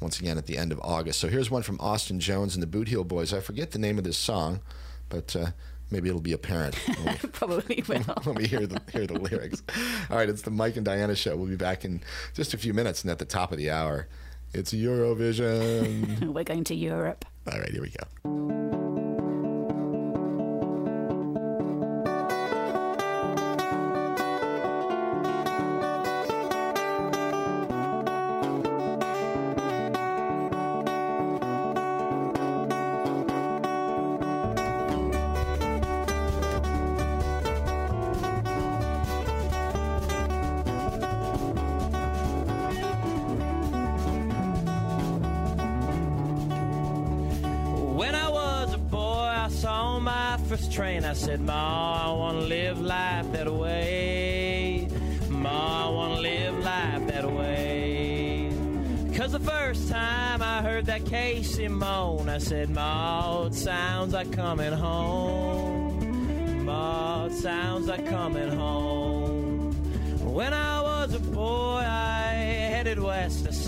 once again at the end of August. So here's one from Austin Jones and the Bootheel Boys. I forget the name of this song, but uh, maybe it'll be apparent when we, [laughs] Probably will. [laughs] when we hear the hear the lyrics. All right, it's the Mike and Diana show. We'll be back in just a few minutes, and at the top of the hour, it's Eurovision. [laughs] We're going to Europe. All right, here we go.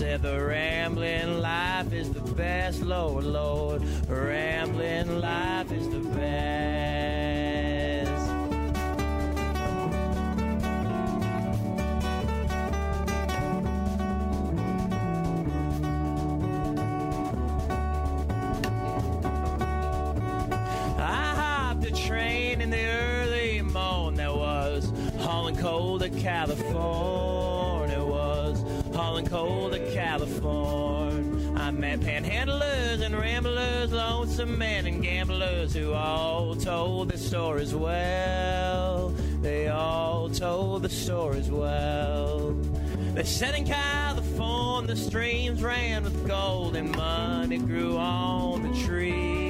Said, The rambling life is the best, Lord, Lord. Rambling lonesome men and gamblers who all told the stories well. They all told the stories well. They said in California the streams ran with gold and money grew on the trees.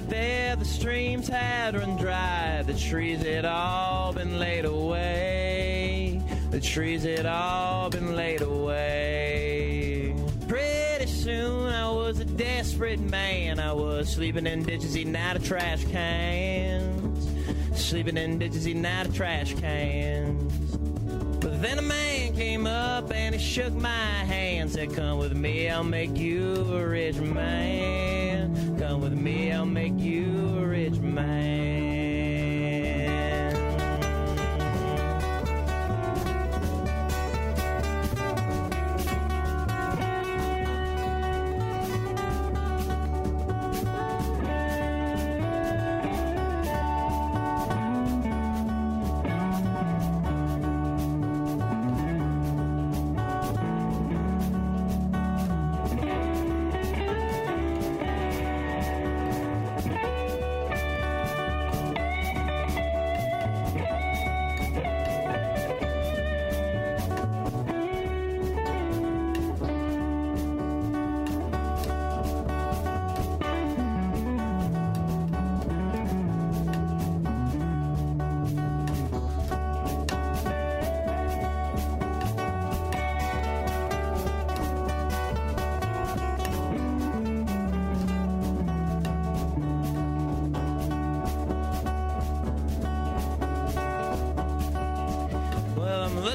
Got there, the streams had run dry. The trees had all been laid away. The trees had all been laid away. Pretty soon I was a desperate man I was, sleeping in ditches, eating out of trash cans. Sleeping in ditches, eating out of trash cans. But then a man came up and he shook my hand, said, Come with me, I'll make you a rich man.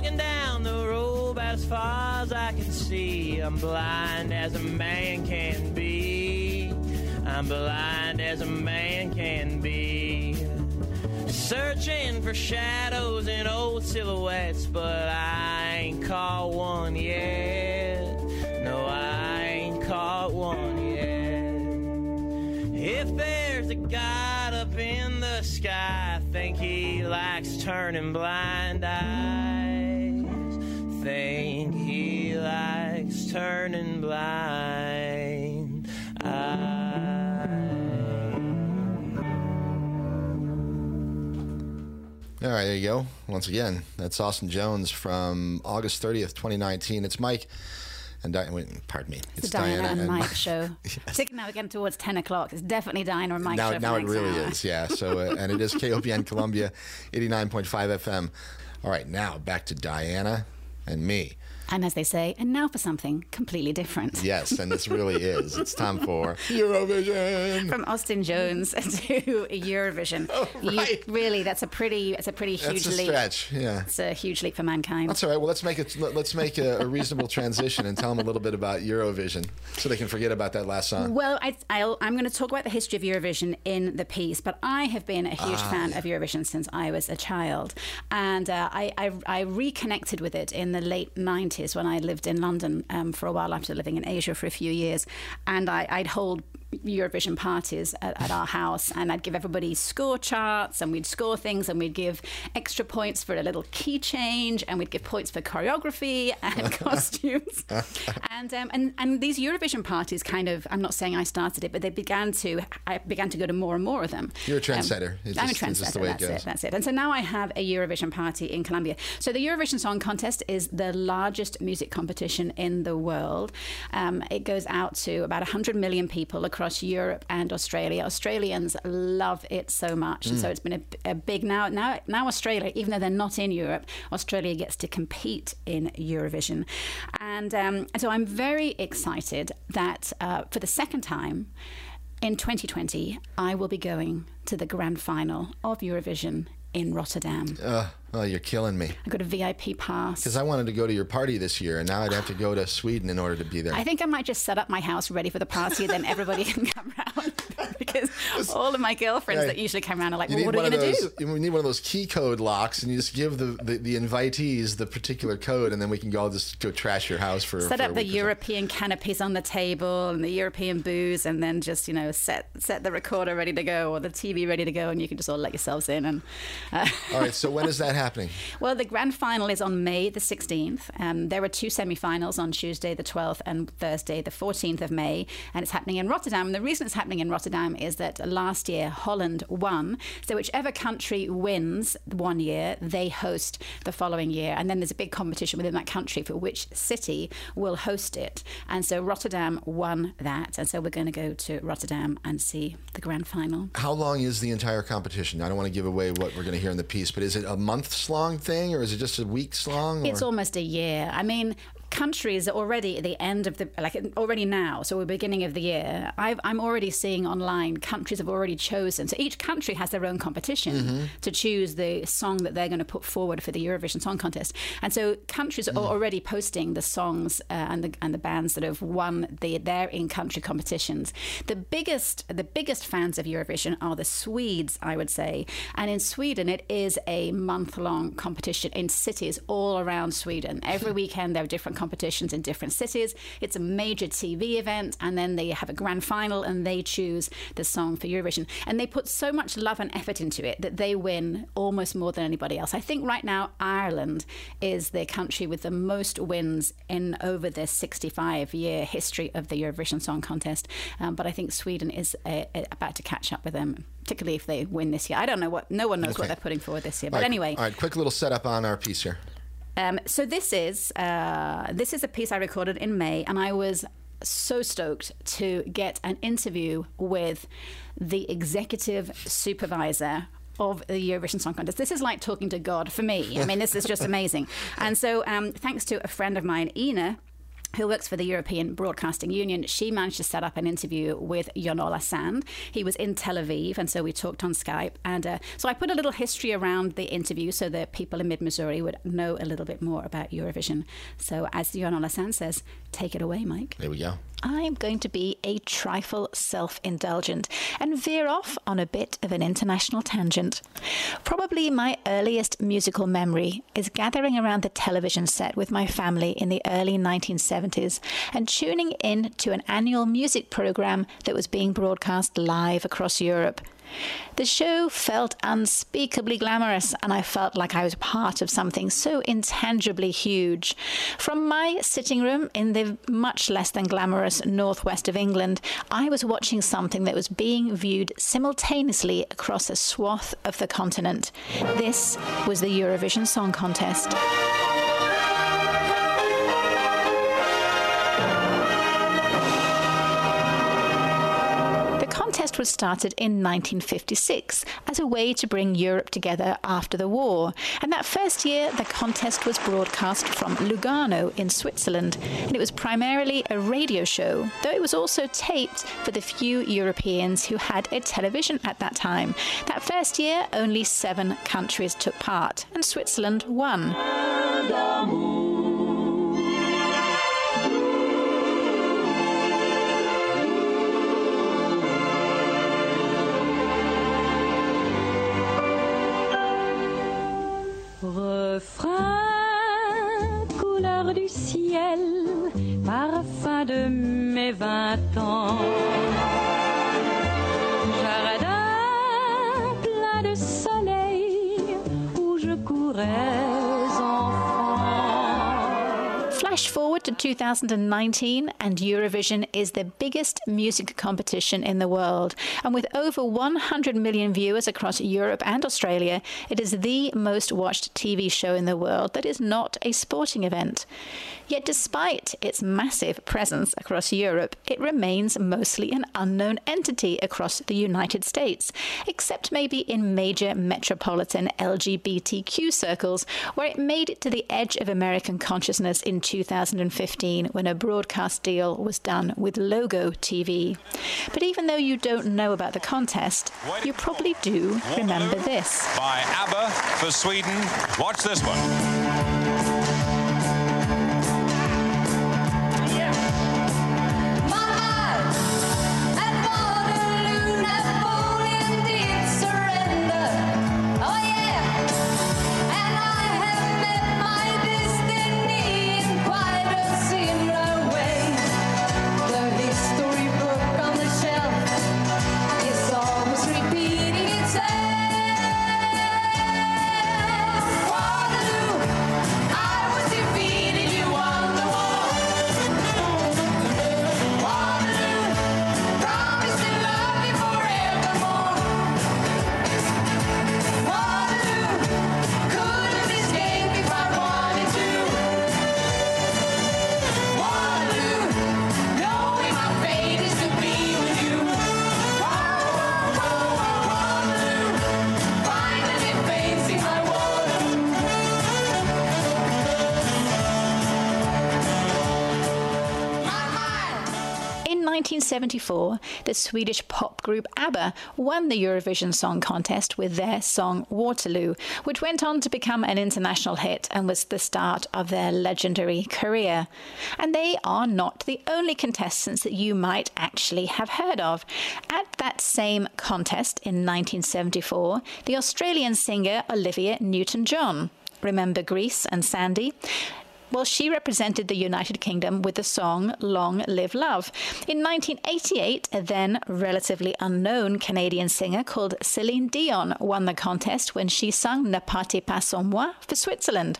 Looking down the road about as far as I can see. I'm blind as a man can be. I'm blind as a man can be. Searching for shadows and old silhouettes, but I ain't caught one yet. No, I ain't caught one yet. If there's a God up in the sky, I think he likes turning blind eyes. Think he likes turning blind All right, there you go. Once again, that's Austin Jones from August 30th, 2019. It's Mike and Di- wait, pardon me. It's the Diana, and Mike show. [laughs] Particularly now again towards 10 o'clock. It's definitely Diana and Mike now, show. now it really hour. is, yeah. So, uh, and it is KOPN Columbia, 89.5 FM. All right, now back to Diana and me. And as they say, and now for something completely different. Yes, and this really is. It's time for [laughs] Eurovision. From Austin Jones [laughs] to Eurovision. You, really, that's a pretty, that's a pretty huge That's a leap. stretch, yeah. It's a huge leap for mankind. That's all right. Well, let's make it. let- Let's make a, a reasonable transition and tell them a little bit about Eurovision, so they can forget about that last song. Well, I, I'll, I'm going to talk about the history of Eurovision in the piece, but I have been a huge Ah, fan of Eurovision since I was a child. And uh, I, I, I reconnected with it in the late 90s when I lived in London um, for a while after living in Asia for a few years. And I, I'd hold Eurovision parties at, at our house, and I'd give everybody score charts, and we'd score things, and we'd give extra points for a little key change, and we'd give points for choreography [laughs] and [laughs] costumes. and um, and and these Eurovision parties kind of I'm not saying I started it, but they began to I began to go to more and more of them. You're a trendsetter. Um, It's I'm a trendsetter. just the way it that's goes. it. That's it. And so now I have a Eurovision party in Columbia. So the Eurovision Song Contest is the largest music competition in the world. Um, it goes out to about 100 million people across Europe and Australia. Australians love it so much, and so Mm. it's been a, a big now. Now, now Australia, even though they're not in Europe, Australia gets to compete in Eurovision, and um, so I'm very excited that uh, for the second time. In 2020, I will be going to the grand final of Eurovision in Rotterdam. Uh, oh, you're killing me. I got a VIP pass. Because I wanted to go to your party this year, and now I'd have to go to Sweden in order to be there. I think I might just set up my house ready for the party, then everybody [laughs] can come round. [laughs] because all of my girlfriends Right. that usually come around are like, well, what are you going to do? We need one of those key code locks, and you just give the, the, the invitees the particular code, and then we can go just go trash your house for. Set for up the European canopies on the table and the European booze, and then just you know set set the recorder ready to go or the TV ready to go, and you can just all let yourselves in. And uh. All right. So when is that [laughs] happening? Well, the grand final is on May the 16th. Um, there are two semi-finals on Tuesday the 12th and Thursday the 14th of May, and it's happening in Rotterdam. And the reason it's happening in Rotterdam is that last year Holland won. So whichever country wins one year, they host the following year, and then there's a big competition within that country for which city will host it. And so Rotterdam won that, and so we're going to go to Rotterdam and see the grand final. How long is the entire competition? I don't want to give away what we're going to hear in the piece, but is it a months long thing, or is it just a weeks long? It's or- almost a year. I mean, countries are already at the end of the like already now so we're beginning of the year I've, i'm already seeing online countries have already chosen. So each country has their own competition Mhm. to choose the song that they're going to put forward for the eurovision song contest. And so countries are already posting the songs uh, and the and the bands that have won the their in country competitions. The biggest the biggest fans of eurovision are the swedes i would say. And in sweden it is a month long competition in cities all around sweden. Every [laughs] weekend there are different competitions in different cities. It's a major tv event and then they have a grand final and they choose the song for eurovision. And they put so much love and effort into it that they win almost more than anybody else. I think right now ireland is the country with the most wins in over the 65 year history of the eurovision song contest. Um, but i think sweden is uh, uh, about to catch up with them particularly if they win this year. I don't know what no one knows what they're putting forward this year. But right, anyway. All right, quick little setup on our piece here. Um, so this is uh, this is a piece I recorded in May, and I was so stoked to get an interview with the executive supervisor of the Eurovision Song Contest. This is like talking to God for me. I mean, this is just amazing. [laughs] And so, um, thanks to a friend of mine, Ina, who works for the European Broadcasting Union, she managed to set up an interview with Jon Ola Sand. He was in Tel Aviv, and so we talked on Skype. And uh, so I put a little history around the interview so that people in mid Missouri would know a little bit more about Eurovision. So, as Jon Ola Sand says, take it away, Mike. There we go. I'm going to be a trifle self indulgent and veer off on a bit of an international tangent. Probably my earliest musical memory is gathering around the television set with my family in the early 1970s and tuning in to an annual music program that was being broadcast live across Europe. The show felt unspeakably glamorous, and I felt like I was part of something so intangibly huge. From my sitting room in the much less than glamorous northwest of England, I was watching something that was being viewed simultaneously across a swath of the continent. This was the Eurovision Song Contest. Contest was started in 1956 as a way to bring Europe together after the war. And that first year, the contest was broadcast from Lugano in Switzerland. And it was primarily a radio show, though it was also taped for the few Europeans who had a television at that time. That first year, only seven countries took part, and Switzerland won. Refrain, couleur du ciel, parfum de mes vingt ans. Flash forward to 2019, and Eurovision is the biggest music competition in the world. And with over 100 million viewers across Europe and Australia, it is the most watched TV show in the world that is not a sporting event. Yet, despite its massive presence across Europe, it remains mostly an unknown entity across the United States, except maybe in major metropolitan LGBTQ circles, where it made it to the edge of American consciousness in 2015 when a broadcast deal was done with Logo TV. But even though you don't know about the contest, you probably do remember this. by ABBA for Sweden. Watch this one. 1974, the Swedish pop group ABBA won the Eurovision Song Contest with their song Waterloo, which went on to become an international hit and was the start of their legendary career. And they are not the only contestants that you might actually have heard of. At that same contest in 1974, the Australian singer Olivia Newton-John remember Grease and Sandy? Well, she represented the United Kingdom with the song Long Live Love. In 1988, a then relatively unknown Canadian singer called Celine Dion won the contest when she sung Ne partez pas sans moi for Switzerland.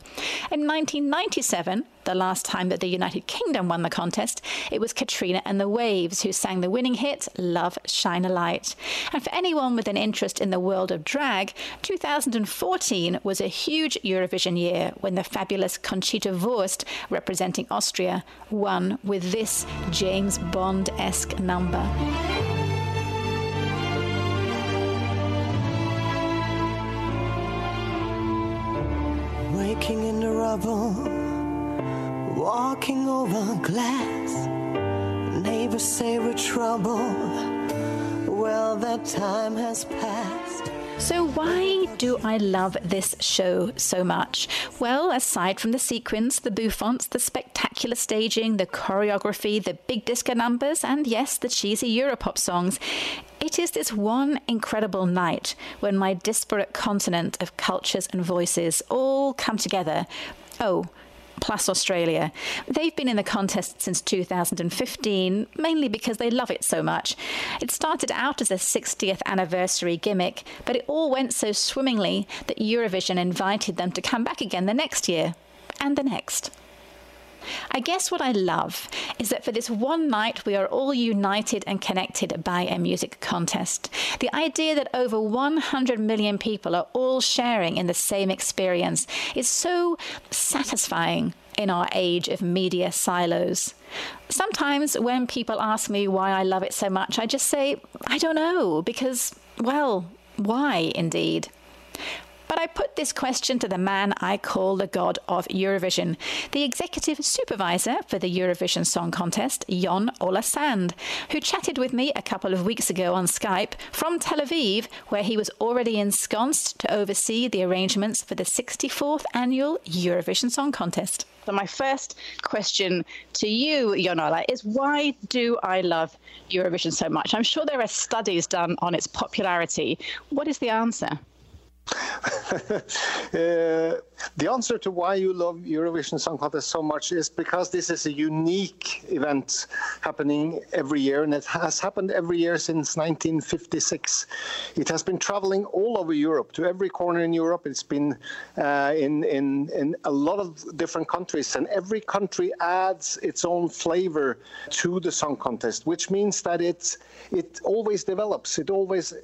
In 1997, the last time that the United Kingdom won the contest, it was Katrina and the Waves who sang the winning hit Love Shine a Light. And for anyone with an interest in the world of drag, 2014 was a huge Eurovision year when the fabulous Conchita Wurst, representing Austria, won with this James Bond esque number. Waking in the rubble, walking over glass. Neighbors say we're trouble. Well, that time has passed. So, why do I love this show so much? Well, aside from the sequins, the bouffants, the spectacular staging, the choreography, the big disco numbers, and yes, the cheesy Europop songs, it is this one incredible night when my disparate continent of cultures and voices all come together. Oh, plus Australia. They've been in the contest since 2015, mainly because they love it so much. It started out as a 60th anniversary gimmick, but it all went so swimmingly that Eurovision invited them to come back again the next year and the next. I guess what I love is that for this one night we are all united and connected by a music contest. The idea that over 100 million people are all sharing in the same experience is so satisfying in our age of media silos. Sometimes when people ask me why I love it so much, I just say, I don't know, because, well, why indeed? But I put this question to the man I call the god of Eurovision, the executive supervisor for the Eurovision Song Contest, Jon Ola Sand, who chatted with me a couple of weeks ago on Skype from Tel Aviv, where he was already ensconced to oversee the arrangements for the 64th annual Eurovision Song Contest. So, my first question to you, Jon Ola, is why do I love Eurovision so much? I'm sure there are studies done on its popularity. What is the answer? [laughs] Uh, the answer to why you love Eurovision Song Contest so much is because this is a unique event happening every year, and it has happened every year since 1956. It has been traveling all over Europe, to every corner in Europe. It's been uh, in, in, in a lot of different countries, and every country adds its own flavor to the song contest, which means that it, it always develops, it always uh,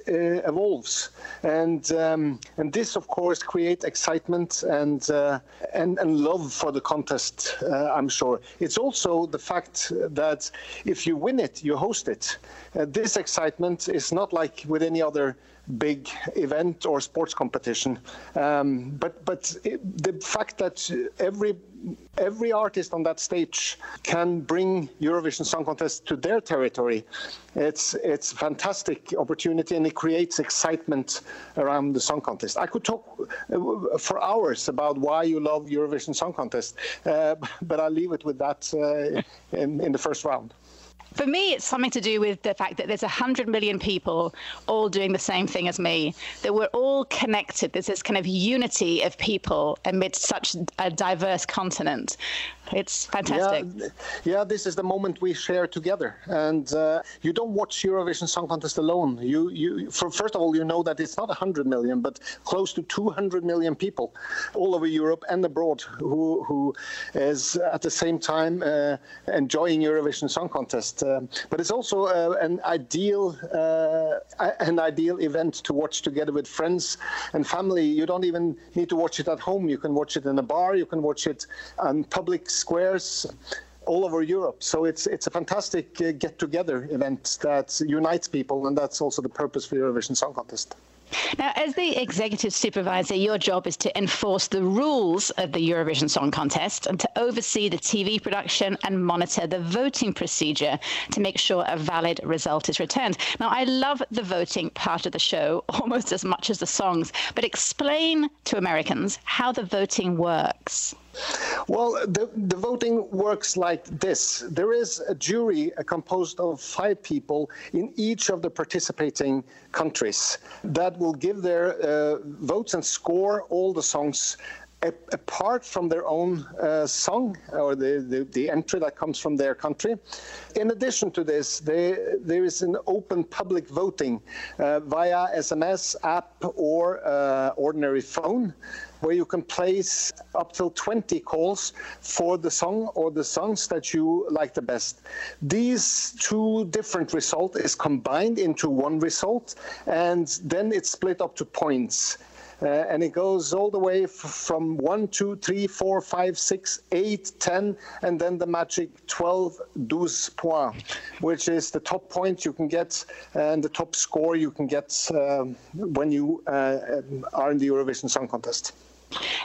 evolves. And, um, and this, of course, creates excitement and, uh, and, and love for the contest, uh, I'm sure. It's also the fact that if you win it, you host it. Uh, this excitement is not like with any other big event or sports competition. Um, but but it, the fact that every every artist on that stage can bring Eurovision Song Contest to their territory, it's it's a fantastic opportunity and it creates excitement around the song contest. I could talk uh, for hours about why you love Eurovision Song Contest, uh, [laughs] but I'll leave it with that uh, in, in the first round. For me, it's something to do with the fact that there's 100 million people all doing the same thing as me, that we're all connected. There's this kind of unity of people amidst such a diverse continent. It's fantastic. Yeah, yeah, this is the moment we share together, and uh, you don't watch Eurovision Song Contest alone. You, you, for, first of all, you know that it's not 100 million, but close to 200 million people all over Europe and abroad who, who is at the same time uh, enjoying Eurovision Song Contest. Uh, but it's also uh, an ideal, uh, an ideal event to watch together with friends and family. You don't even need to watch it at home. You can watch it in a bar. You can watch it on public squares all over Europe. So it's it's a fantastic uh, get-together event that unites people, and that's also the purpose for Eurovision Song Contest. Now, as the executive supervisor, your job is to enforce the rules of the Eurovision Song Contest and to oversee the TV production and monitor the voting procedure to make sure a valid result is returned. Now, I love the voting part of the show [laughs] almost as much as the songs, but explain to Americans how the voting works. Well, the, the voting works like this. There is a jury uh, composed of five people in each of the participating countries that will give their uh, votes and score all the songs apart from their own uh, song or the, the, the entry that comes from their country. In addition to this, they, there is an open public voting uh, via SMS, app, or uh, ordinary phone where you can place up till 20 calls for the song or the songs that you like the best. These two different results is combined into one result, and then it's split up to points. Uh, and it goes all the way from 1, 2, 3, 4, 5, 6, 8, 10, and then the magic 12, 12 points, which is the top point you can get and the top score you can get um when you uh, are in the Eurovision Song Contest.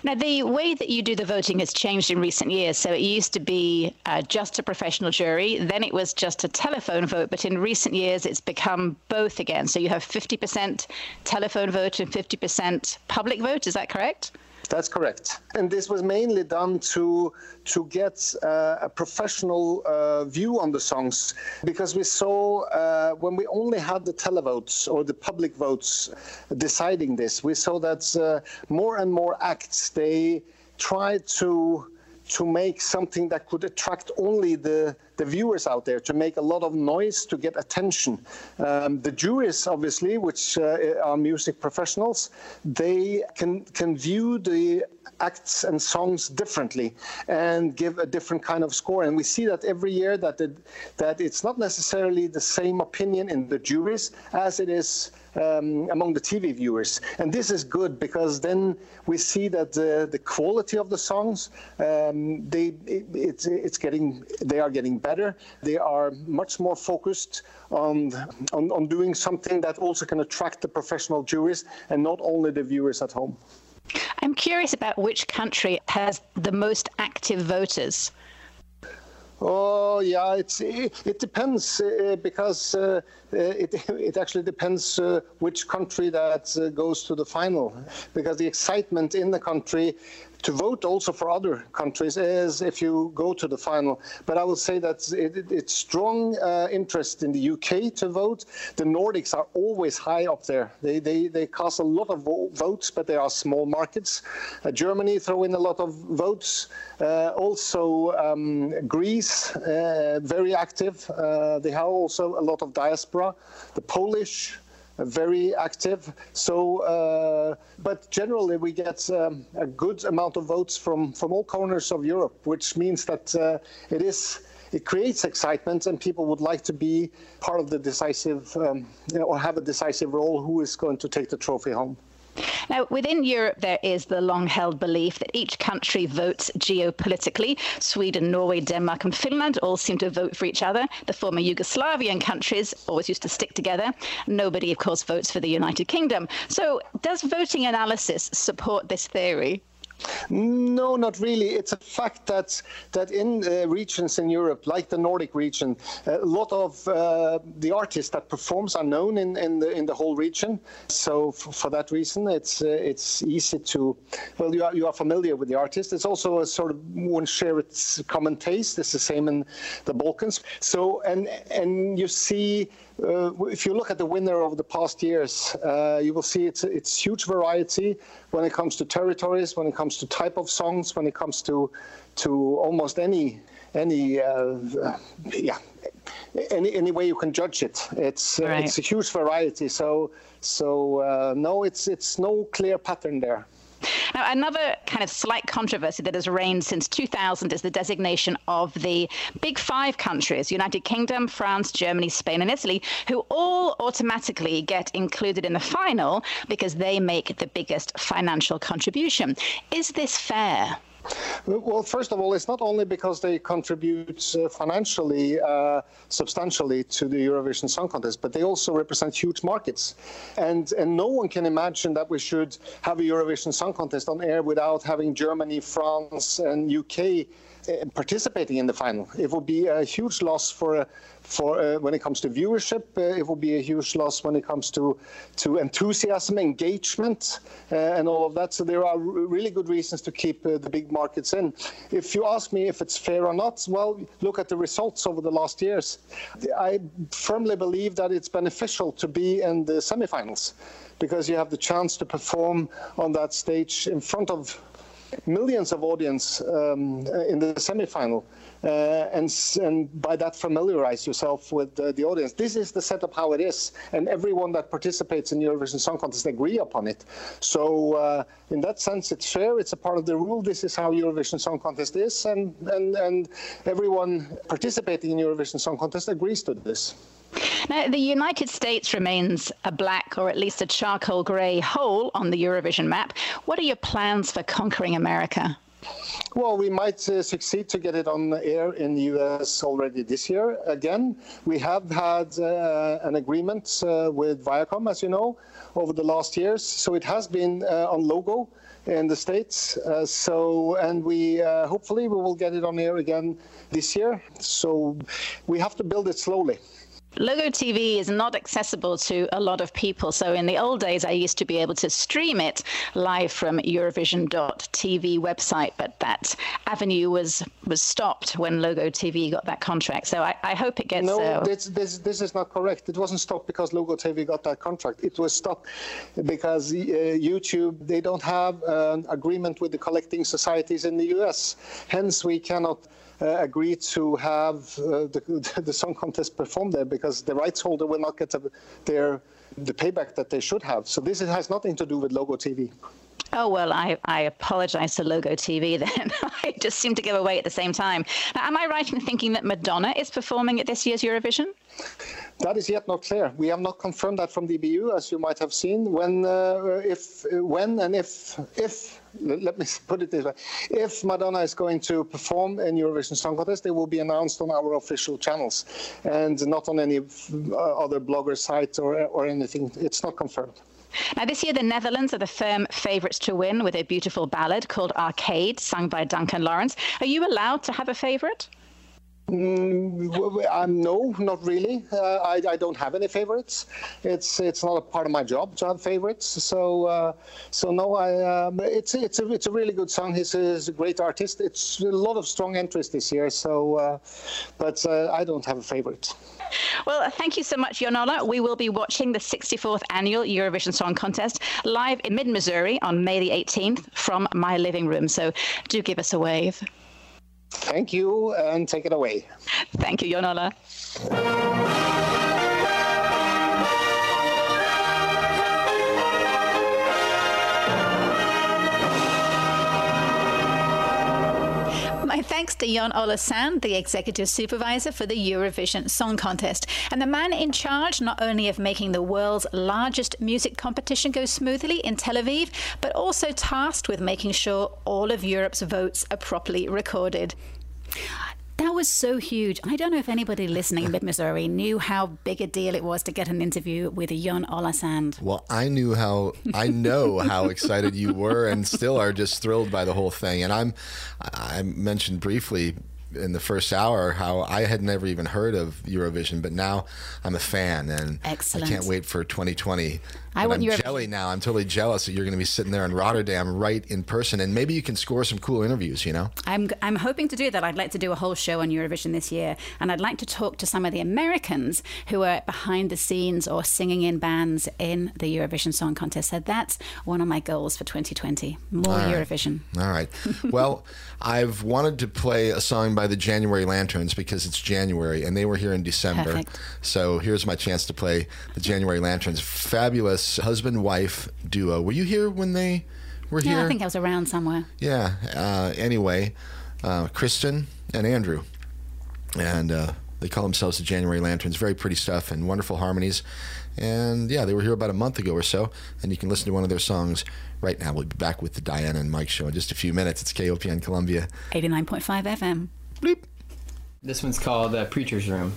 Now, the way that you do the voting has changed in recent years. So it used to be uh, just a professional jury, then it was just a telephone vote, but in recent years it's become both again. So you have 50% telephone vote and 50% public vote. Is that correct? That's correct. And this was mainly done to to get uh, a professional uh, view on the songs because we saw uh, when we only had the televotes or the public votes deciding this, we saw that uh, more and more acts they tried to to make something that could attract only the, the viewers out there, to make a lot of noise to get attention. Um, the juries, obviously, which uh, are music professionals, they can, can view the acts and songs differently and give a different kind of score. And we see that every year that, that it's not necessarily the same opinion in the juries as it is um, among the TV viewers. And this is good because then we see that the, the quality of the songs, um, they, it, it's, it's getting, they are getting better. They are much more focused on, on, on doing something that also can attract the professional juries and not only the viewers at home. I'm curious about which country has the most active voters. Oh yeah, it's it, it depends uh, because uh, uh, it [laughs] it actually depends uh, which country that uh, goes to the final because the excitement in the country to vote also for other countries is if you go to the final. But I will say that it, it, it's strong uh, interest in the UK to vote. The Nordics are always high up there. They they, they cast a lot of vo- votes, but they are small markets. Uh, Germany throw in a lot of votes. Uh, also um, Greece, uh, very active. Uh, they have also a lot of diaspora. The Polish very active. So, uh, but generally we get um, a good amount of votes from from all corners of Europe, which means that uh, it is. It creates excitement, and people would like to be part of the decisive, um, or have a decisive role. Who is going to take the trophy home? Now, within Europe, there is the long held belief that each country votes geopolitically. Sweden, Norway, Denmark, and Finland all seem to vote for each other. The former Yugoslavian countries always used to stick together. Nobody, of course, votes for the United Kingdom. So, does voting analysis support this theory? No, not really. It's a fact that that in uh, regions in Europe, like the Nordic region, a lot of uh, the artists that performs are known in, in the in the whole region. So for that reason, it's uh, it's easy to well, you are you are familiar with the artist. It's also a sort of one share its common taste. It's the same in the Balkans. So and and you see uh, if you look at the winner over the past years, uh, you will see it's it's huge variety when it comes to territories, when it comes to type of songs, when it comes to to almost any any uh, yeah any any way you can judge it. It's uh, Right. it's a huge variety. So so uh, no, it's it's no clear pattern there. Now, another kind of slight controversy that has reigned since 2000 is the designation of the big five countries United Kingdom, France, Germany, Spain, and Italy, who all automatically get included in the final because they make the biggest financial contribution. Is this fair? Well, first of all, it's not only because they contribute uh, financially uh, substantially to the Eurovision Song Contest, but they also represent huge markets. And, and no one can imagine that we should have a Eurovision Song Contest on air without having Germany, France, and UK participating in the final. It would be a huge loss for uh, for uh, when it comes to viewership. Uh, it will be a huge loss when it comes to to enthusiasm, engagement, uh, and all of that. So there are really good reasons to keep uh, the big markets in. If you ask me if it's fair or not, well, look at the results over the last years. I firmly believe that it's beneficial to be in the semifinals because you have the chance to perform on that stage in front of millions of audience um, in the semifinal. Uh, and, and by that familiarize yourself with the audience. This is the setup how it is, and everyone that participates in Eurovision Song Contest agree upon it. So uh, in that sense, it's fair. It's a part of the rule. This is how Eurovision Song Contest is, and and and everyone participating in Eurovision Song Contest agrees to this. Now, the United States remains a black or at least a charcoal grey hole on the Eurovision map. What are your plans for conquering America? Well, we might uh, succeed to get it on air in the US already this year. Again, we have had uh, an agreement uh, with Viacom, as you know, over the last years. So it has been uh, on logo in the States. Uh, so, and we uh, hopefully we will get it on air again this year. So we have to build it slowly. Logo TV is not accessible to a lot of people. So in the old days, I used to be able to stream it live from Eurovision.tv website, but that avenue was was stopped when Logo TV got that contract. So I, I hope it gets. No, uh, this, this, this is not correct. It wasn't stopped because Logo TV got that contract. It was stopped because uh, YouTube, they don't have an agreement with the collecting societies in the US. Hence, we cannot uh, agree to have uh, the, [laughs] the song contest performed there because the rights holder will not get the, their the payback that they should have. So this has nothing to do with Logo TV. Oh, well, I, I apologize to Logo TV [laughs] then. I just seem to give away at the same time. Now, am I right in thinking that Madonna is performing at this year's Eurovision? That is yet not clear. We have not confirmed that from EBU, as you might have seen. When, uh, if, when, and if, if. Let me [laughs] put it this way: If Madonna is going to perform in Eurovision Song Contest, it will be announced on our official channels, and not on any uh, other blogger site or or anything. It's not confirmed. Now, this year, the Netherlands are the firm favourites to win with a beautiful ballad called Arcade, sung by Duncan Lawrence. Are you allowed to have a favourite? Mm, um, no, not really. Uh, I, I don't have any favorites. It's it's not a part of my job to have favorites. So uh, so no, I um, it's it's a it's a really good song. He's, he's a great artist. It's a lot of strong entries this year. So, uh, but uh, I don't have a favorite. Well, thank you so much, Jon Ola. We will be watching the 64th annual Eurovision Song Contest live in mid Missouri on May the 18th from my living room. So do give us a wave. Thank you, and take it away. Thank you, Jon Ola. Thanks to Jon Ola Sand, the executive supervisor for the Eurovision Song Contest, and the man in charge not only of making the world's largest music competition go smoothly in Tel Aviv, but also tasked with making sure all of Europe's votes are properly recorded. That was so huge. I don't know if anybody listening in mid Missouri knew how big a deal it was to get an interview with Jon Ola Sand. Well, I knew how I know how excited you were, and still are just thrilled by the whole thing. And I'm, I mentioned briefly in the first hour how I had never even heard of Eurovision, but now I'm a fan, and Excellent. I can't wait for 2020. I want I'm jelly now. I'm totally jealous that you're going to be sitting there in Rotterdam, right in person, and maybe you can score some cool interviews. You know. I'm, I'm hoping to do that. I'd like to do a whole show on Eurovision this year. And I'd like to talk to some of the Americans who are behind the scenes or singing in bands in the Eurovision Song Contest. So that's one of my goals for 2020 more All right. Eurovision. All right. Well, [laughs] I've wanted to play a song by the January Lanterns because it's January and they were here in December. Perfect. So here's my chance to play the January Lanterns. Fabulous husband wife duo. Were you here when they were Yeah, here? Yeah, I think I was around somewhere. Yeah. Uh, anyway, uh, Kristen and Andrew. And uh, They call themselves the January Lanterns. Very pretty stuff and wonderful harmonies. And yeah, they were here about a month ago or so, and you can listen to one of their songs right now. We'll be back with the Diana and Mike show in just a few minutes. It's KOPN Columbia. 89.5 FM. Bleep. This one's called uh, Preacher's Room.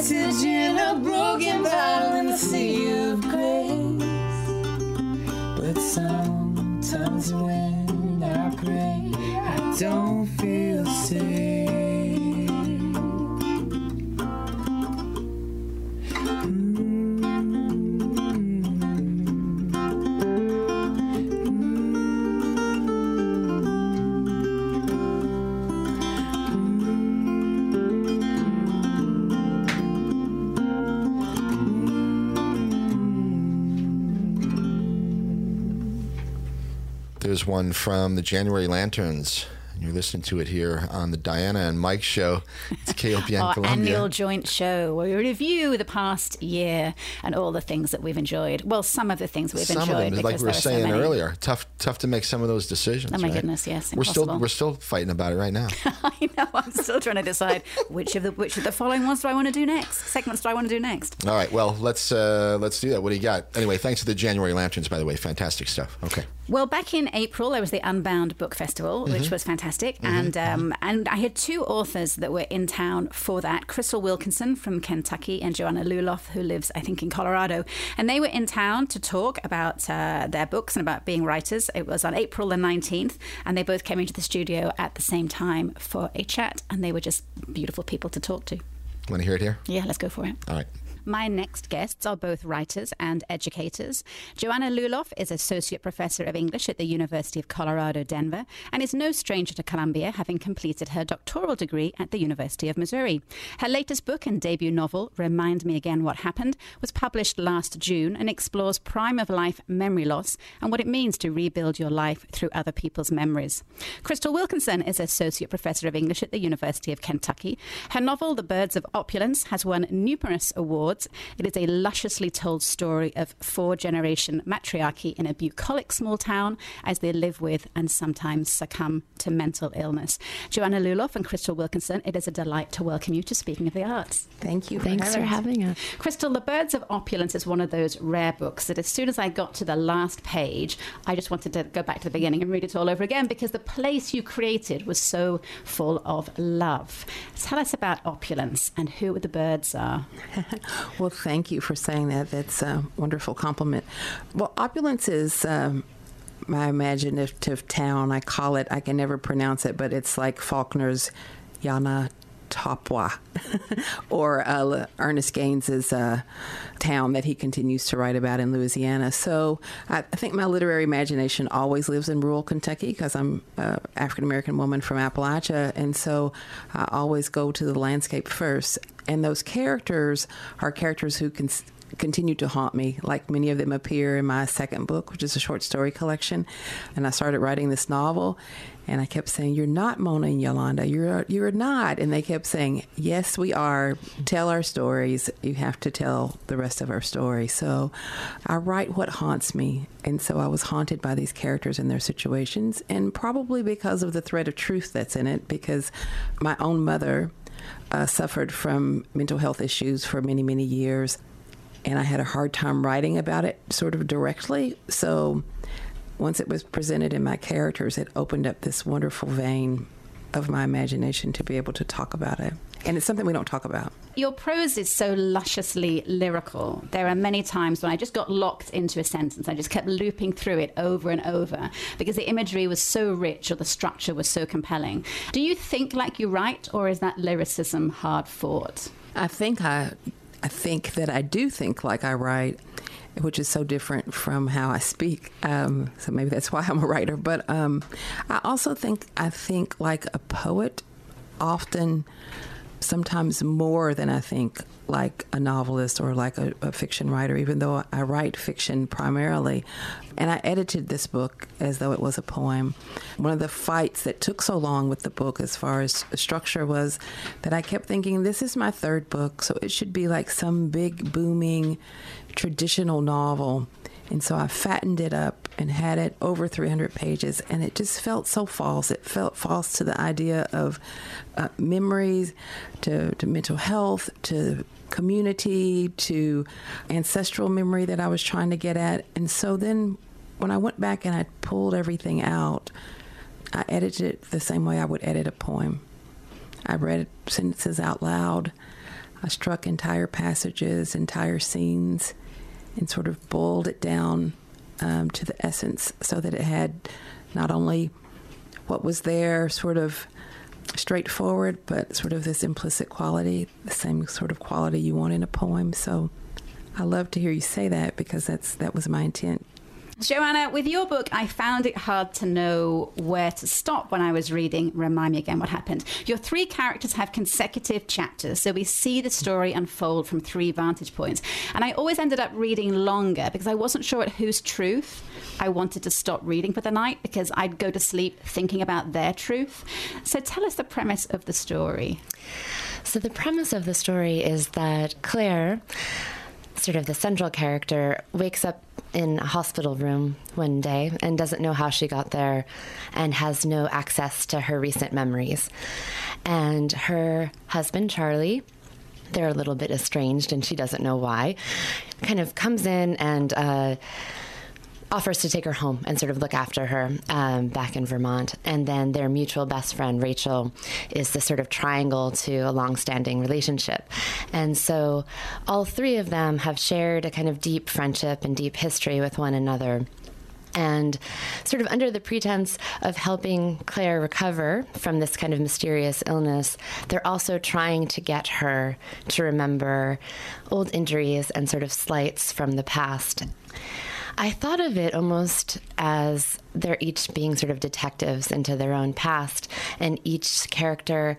A message in a broken bottle in the sea. of one from the January Lanterns. You're listening to it here on the Diana and Mike show. It's KOPN [laughs] Our Columbia. annual joint show where we review the past year and all the things that we've enjoyed. Well, some of the things we've some enjoyed of them, like because we were are so saying earlier, tough, tough to make some of those decisions. Oh my right? goodness, yes, We're still, we're still fighting about it right now. [laughs] I know. I'm still trying to decide which of the which of the following ones do I want to do next? Segments do I want to do next? All right, well, let's uh, let's do that. What do you got? Anyway, thanks to the January Lanterns, by the way, fantastic stuff. Okay. Well, back in April, there was the Unbound Book Festival, which Mhm. was fantastic, Mhm, and um, and I had two authors that were in town for that: Crystal Wilkinson from Kentucky and Joanna Luloff, who lives, I think, in Colorado, and they were in town to talk about uh, their books and about being writers. It was on April the nineteenth, and they both came into the studio at the same time for a chat, and they were just beautiful people to talk to. Want to hear it here? Yeah, let's go for it. All right. My next guests are both writers and educators. Joanna Luloff is Associate Professor of English at the University of Colorado, Denver, and is no stranger to Columbia, having completed her doctoral degree at the University of Missouri. Her latest book and debut novel, Remind Me Again What Happened, was published last June and explores prime of life memory loss and what it means to rebuild your life through other people's memories. Crystal Wilkinson is Associate Professor of English at the University of Kentucky. Her novel, The Birds of Opulence, has won numerous awards. It is a lusciously told story of four generation matriarchy in a bucolic small town as they live with and sometimes succumb to mental illness. Joanna Luloff and Crystal Wilkinson, it is a delight to welcome you to Speaking of the Arts. Thank you. Thanks for having us. Crystal, The Birds of Opulence is one of those rare books that as soon as I got to the last page, I just wanted to go back to the beginning and read it all over again because the place you created was so full of love. Tell us about opulence and who the birds are. [laughs] Well, thank you for saying that. That's a wonderful compliment. Well, opulence is um, my imaginative town. I call it, I can never pronounce it, but it's like Faulkner's Yana Topwa [laughs] or uh, Ernest Gaines's uh, town that he continues to write about in Louisiana. So I, I think my literary imagination always lives in rural Kentucky because I'm an African American woman from Appalachia, and so I always go to the landscape first. And those characters are characters who can continue to haunt me. Like many of them appear in my second book, which is a short story collection. And I started writing this novel, and I kept saying, "You're not Mona and Yolanda. You're you're not." And they kept saying, "Yes, we are. Tell our stories. You have to tell the rest of our story." So I write what haunts me, and so I was haunted by these characters and their situations, and probably because of the thread of truth that's in it. Because my own mother uh, suffered from mental health issues for many many years and I had a hard time writing about it sort of directly. So once it was presented in my characters, it opened up this wonderful vein of my imagination to be able to talk about it. And it's something we don't talk about. Your prose is so lusciously lyrical. There are many times when I just got locked into a sentence. I just kept looping through it over and over because the imagery was so rich or the structure was so compelling. Do you think like you write, or is that lyricism hard fought? I think I I think that I do think like I write, which is so different from how I speak. Um, so maybe that's why I'm a writer. But um, I also think I think like a poet, often, sometimes more than I think like a novelist or like a, a fiction writer. Even though I write fiction primarily, and I edited this book as though it was a poem. One of the fights that took so long with the book, as far as structure, was that I kept thinking, this is my third book, so it should be like some big, booming, traditional novel. And so I fattened it up and had it over 300 pages, and it just felt so false. It felt false to the idea of uh, memories, to, to mental health, to community, to ancestral memory that I was trying to get at. And so then when I went back and I pulled everything out, I edited it the same way I would edit a poem. I read sentences out loud. I struck entire passages, entire scenes, and sort of boiled it down um, to the essence so that it had not only what was there, sort of straightforward, but sort of this implicit quality, the same sort of quality you want in a poem. So I love to hear you say that because that's that was my intent. Joanna, with your book, I found it hard to know where to stop when I was reading Remind Me Again What Happened. Your three characters have consecutive chapters, so we see the story unfold from three vantage points. And I always ended up reading longer because I wasn't sure at whose truth I wanted to stop reading for the night because I'd go to sleep thinking about their truth. So tell us the premise of the story. So, the premise of the story is that Claire, sort of the central character, wakes up in a hospital room one day and doesn't know how she got there and has no access to her recent memories. And her husband, Charlie, they're a little bit estranged and she doesn't know why, kind of comes in and uh, offers to take her home and sort of look after her um, back in Vermont. And then their mutual best friend, Rachel, is the sort of triangle to a long-standing relationship. And so all three of them have shared a kind of deep friendship and deep history with one another. And sort of under the pretense of helping Claire recover from this kind of mysterious illness, they're also trying to get her to remember old injuries and sort of slights from the past. I thought of it almost as they're each being sort of detectives into their own past, and each character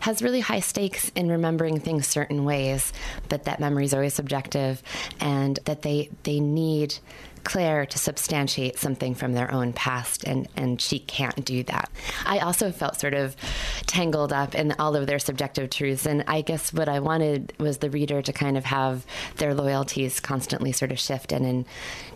has really high stakes in remembering things certain ways, but that memory is always subjective, and that they they need Claire to substantiate something from their own past, and, and she can't do that. I also felt sort of tangled up in all of their subjective truths, and I guess what I wanted was the reader to kind of have their loyalties constantly sort of shift and in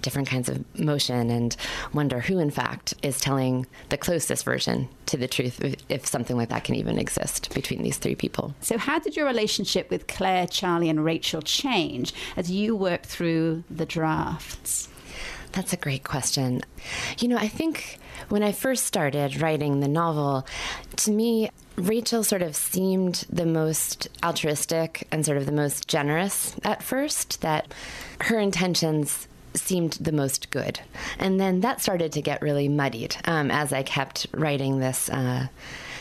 different kinds of motion and wonder who, in fact, is telling the closest version to the truth, if, something like that can even exist between these three people. So, how did your relationship with Claire, Charlie, and Rachel change as you worked through the drafts? That's a great question. You know, I think when I first started writing the novel, to me, Rachel sort of seemed the most altruistic and sort of the most generous at first, that her intentions seemed the most good. And then that started to get really muddied um, as I kept writing this, uh,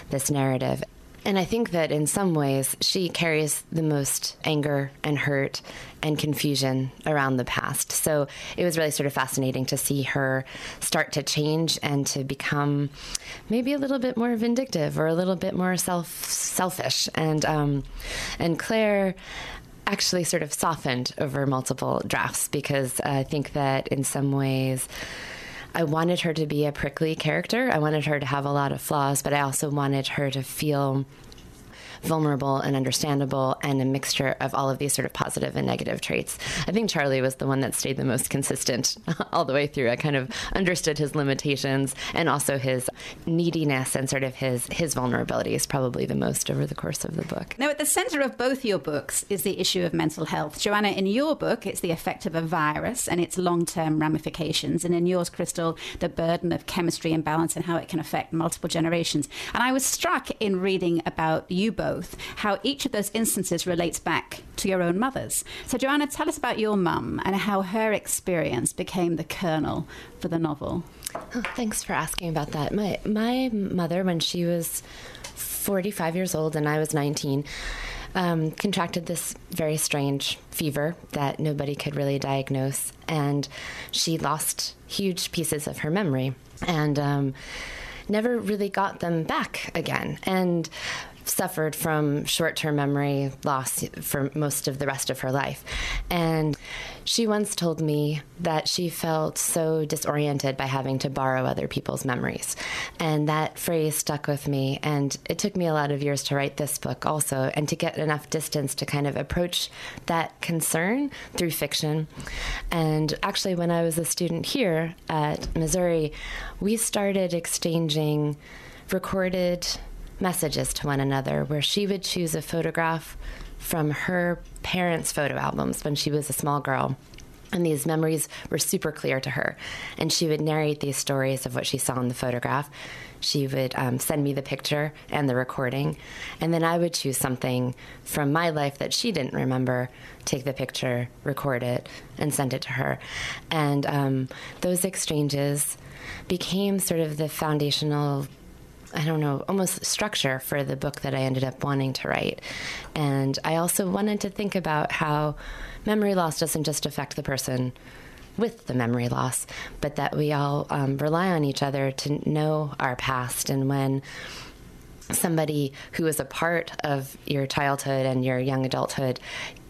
this narrative. And I think that in some ways she carries the most anger and hurt and confusion around the past. So it was really sort of fascinating to see her start to change and to become maybe a little bit more vindictive or a little bit more self selfish. And um, and Claire actually sort of softened over multiple drafts because I think that in some ways. I wanted her to be a prickly character. I wanted her to have a lot of flaws, but I also wanted her to feel vulnerable and understandable and a mixture of all of these sort of positive and negative traits. I think Charlie was the one that stayed the most consistent [laughs] all the way through. I kind of understood his limitations and also his neediness and sort of his his vulnerability is probably the most over the course of the book. Now, at the center of both your books is the issue of mental health. Joanna, in your book, it's the effect of a virus and its long term ramifications. And in yours, Crystal, the burden of chemistry imbalance and how it can affect multiple generations. And I was struck in reading about you both how each of those instances relates back to your own mothers. So, Joanna, tell us about your mum and how her experience became the kernel for the novel. Oh, thanks for asking about that. My my mother, when she was 45 years old and I was 19, um, contracted this very strange fever that nobody could really diagnose, and she lost huge pieces of her memory and um, never really got them back again. And suffered from short term memory loss for most of the rest of her life. And she once told me that she felt so disoriented by having to borrow other people's memories. And that phrase stuck with me. And it took me a lot of years to write this book also, and to get enough distance to kind of approach that concern through fiction. And actually, when I was a student here at Missouri, we started exchanging recorded messages to one another where she would choose a photograph from her parents' photo albums when she was a small girl. And these memories were super clear to her. And she would narrate these stories of what she saw in the photograph. She would um, send me the picture and the recording. And then I would choose something from my life that she didn't remember, take the picture, record it, and send it to her. And um, those exchanges became sort of the foundational I don't know, almost structure for the book that I ended up wanting to write. And I also wanted to think about how memory loss doesn't just affect the person with the memory loss, but that we all um, rely on each other to know our past. And when somebody who is a part of your childhood and your young adulthood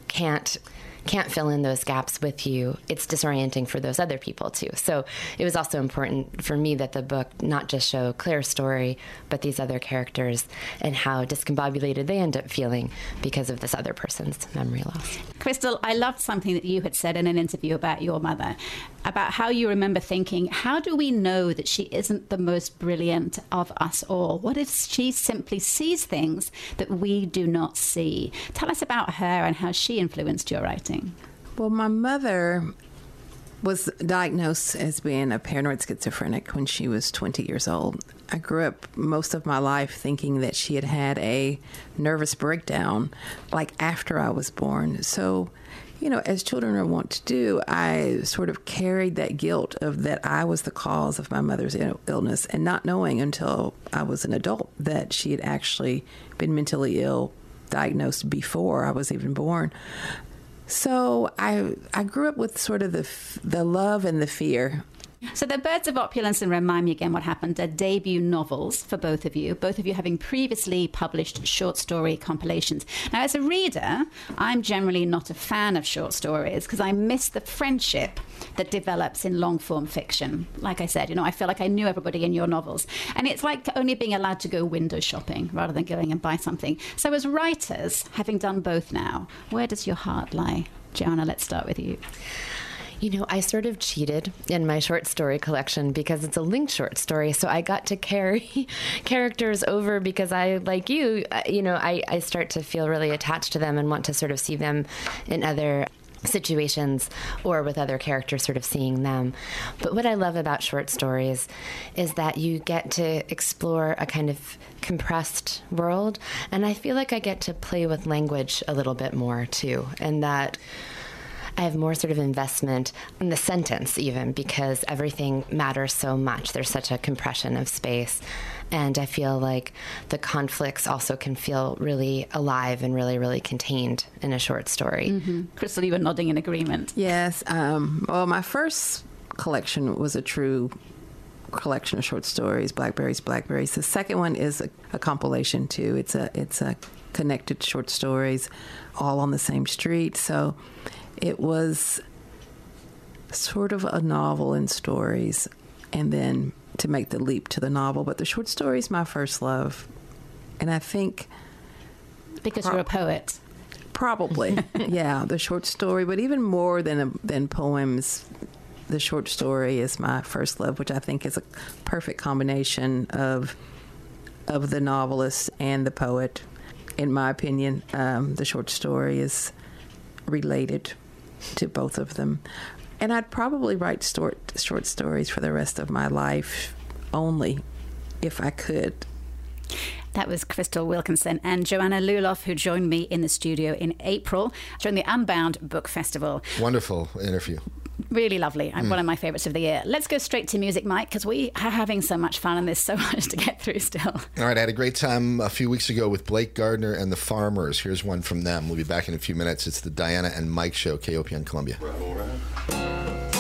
can't can't fill in those gaps with you, it's disorienting for those other people too. So it was also important for me that the book not just show Claire's story, but these other characters and how discombobulated they end up feeling because of this other person's memory loss. Crystal, I loved something that you had said in an interview about your mother, about how you remember thinking, how do we know that she isn't the most brilliant of us all? What if she simply sees things that we do not see? Tell us about her and how she influenced your writing. Well, my mother was diagnosed as being a paranoid schizophrenic when she was 20 years old. I grew up most of my life thinking that she had had a nervous breakdown like after I was born. So you know, as children are wont to do, I sort of carried that guilt of that I was the cause of my mother's illness and not knowing until I was an adult that she had actually been mentally ill, diagnosed before I was even born. So I I grew up with sort of the the love and the fear So, The Birds of Opulence and Remind Me Again What Happened are debut novels for both of you, both of you having previously published short story compilations. Now, as a reader, I'm generally not a fan of short stories because I miss the friendship that develops in long form fiction. Like I said, you know, I feel like I knew everybody in your novels. And it's like only being allowed to go window shopping rather than going and buy something. So, as writers, having done both now, where does your heart lie? Joanna, let's start with you. You know, I sort of cheated in my short story collection because it's a linked short story. So I got to carry [laughs] characters over because I, like you, uh, you know, I, I start to feel really attached to them and want to sort of see them in other situations or with other characters sort of seeing them. But what I love about short stories is that you get to explore a kind of compressed world and I feel like I get to play with language a little bit more too and that I have more sort of investment in the sentence, even because everything matters so much. There's such a compression of space. And I feel like the conflicts also can feel really alive and really, really contained in a short story. Mm-hmm. Crystal, you were nodding in agreement. Yes. Um, well, my first collection was a true collection of short stories, Blackberries, Blackberries. The second one is a, a compilation too. It's a it's a connected short stories, all on the same street. So it was sort of a novel in stories, and then to make the leap to the novel. But the short story is my first love, and I think because you're a poet. Probably, [laughs] yeah, the short story. But even more than a, than poems, the short story is my first love, which I think is a perfect combination of of the novelist and the poet. In my opinion, um, the short story is related to both of them. And I'd probably write short short stories for the rest of my life, only if I could. That was Crystal Wilkinson and Joanna Luloff, who joined me in the studio in April during the Unbound Book Festival. Wonderful interview. Really lovely. Mm. One of my favourites of the year. Let's go straight to music, Mike, because we are having so much fun and there's so [laughs] much to get through still. All right, I had a great time a few weeks ago with Blake Gardner and the Farmers. Here's one from them. We'll be back in a few minutes. It's the Diana and Mike Show, KOPN Columbia. Excuse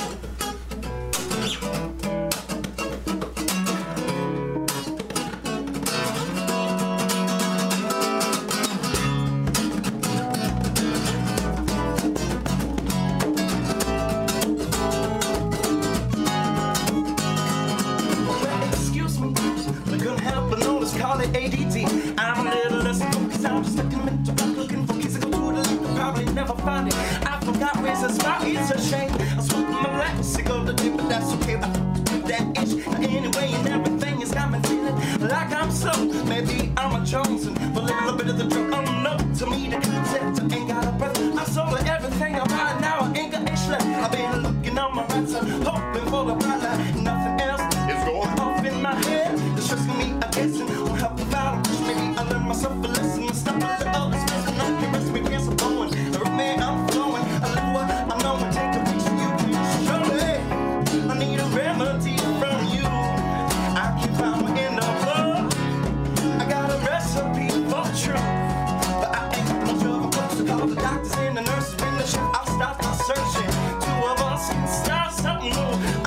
searching. Two of us can start something new.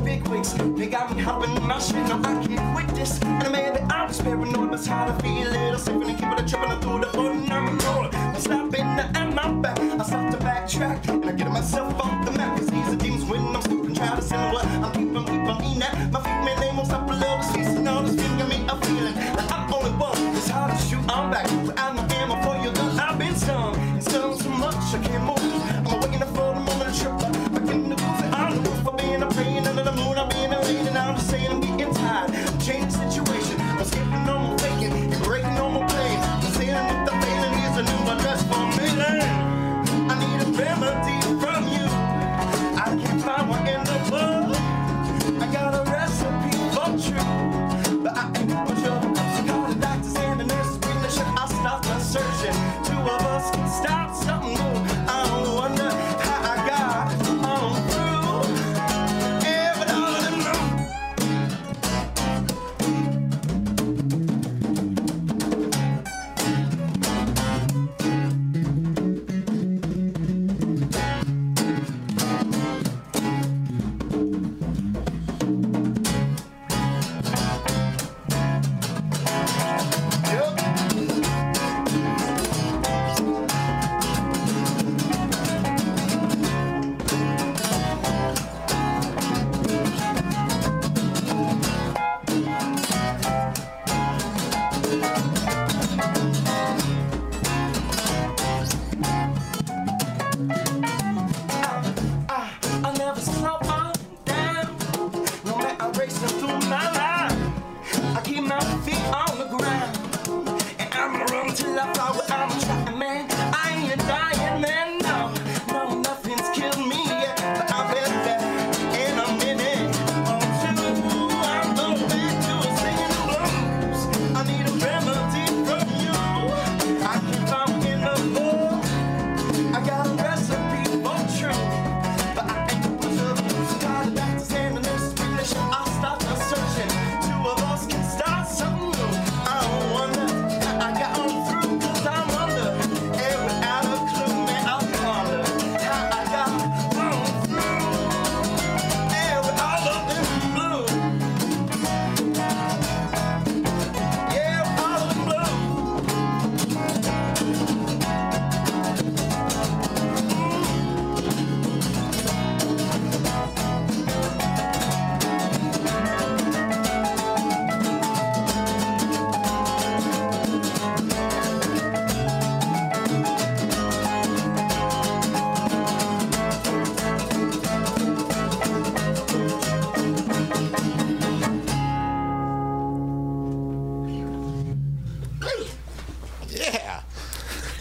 Big wigs. They got me hopping in my shit. No, I can't quit this. And maybe I'm just paranoid, it's how to feel it. I'm sipping and keeping it tripping through the ordinary road. I'm stopping at my back. I start to backtrack and I get myself off the map. Cause these are demons when I'm stupid, trying to send what I'm keeping, keeping me that. My feet, man, they won't stop a little streets and all this thing got me a feeling like I'm only one. It's hard to shoot, I'm back. change the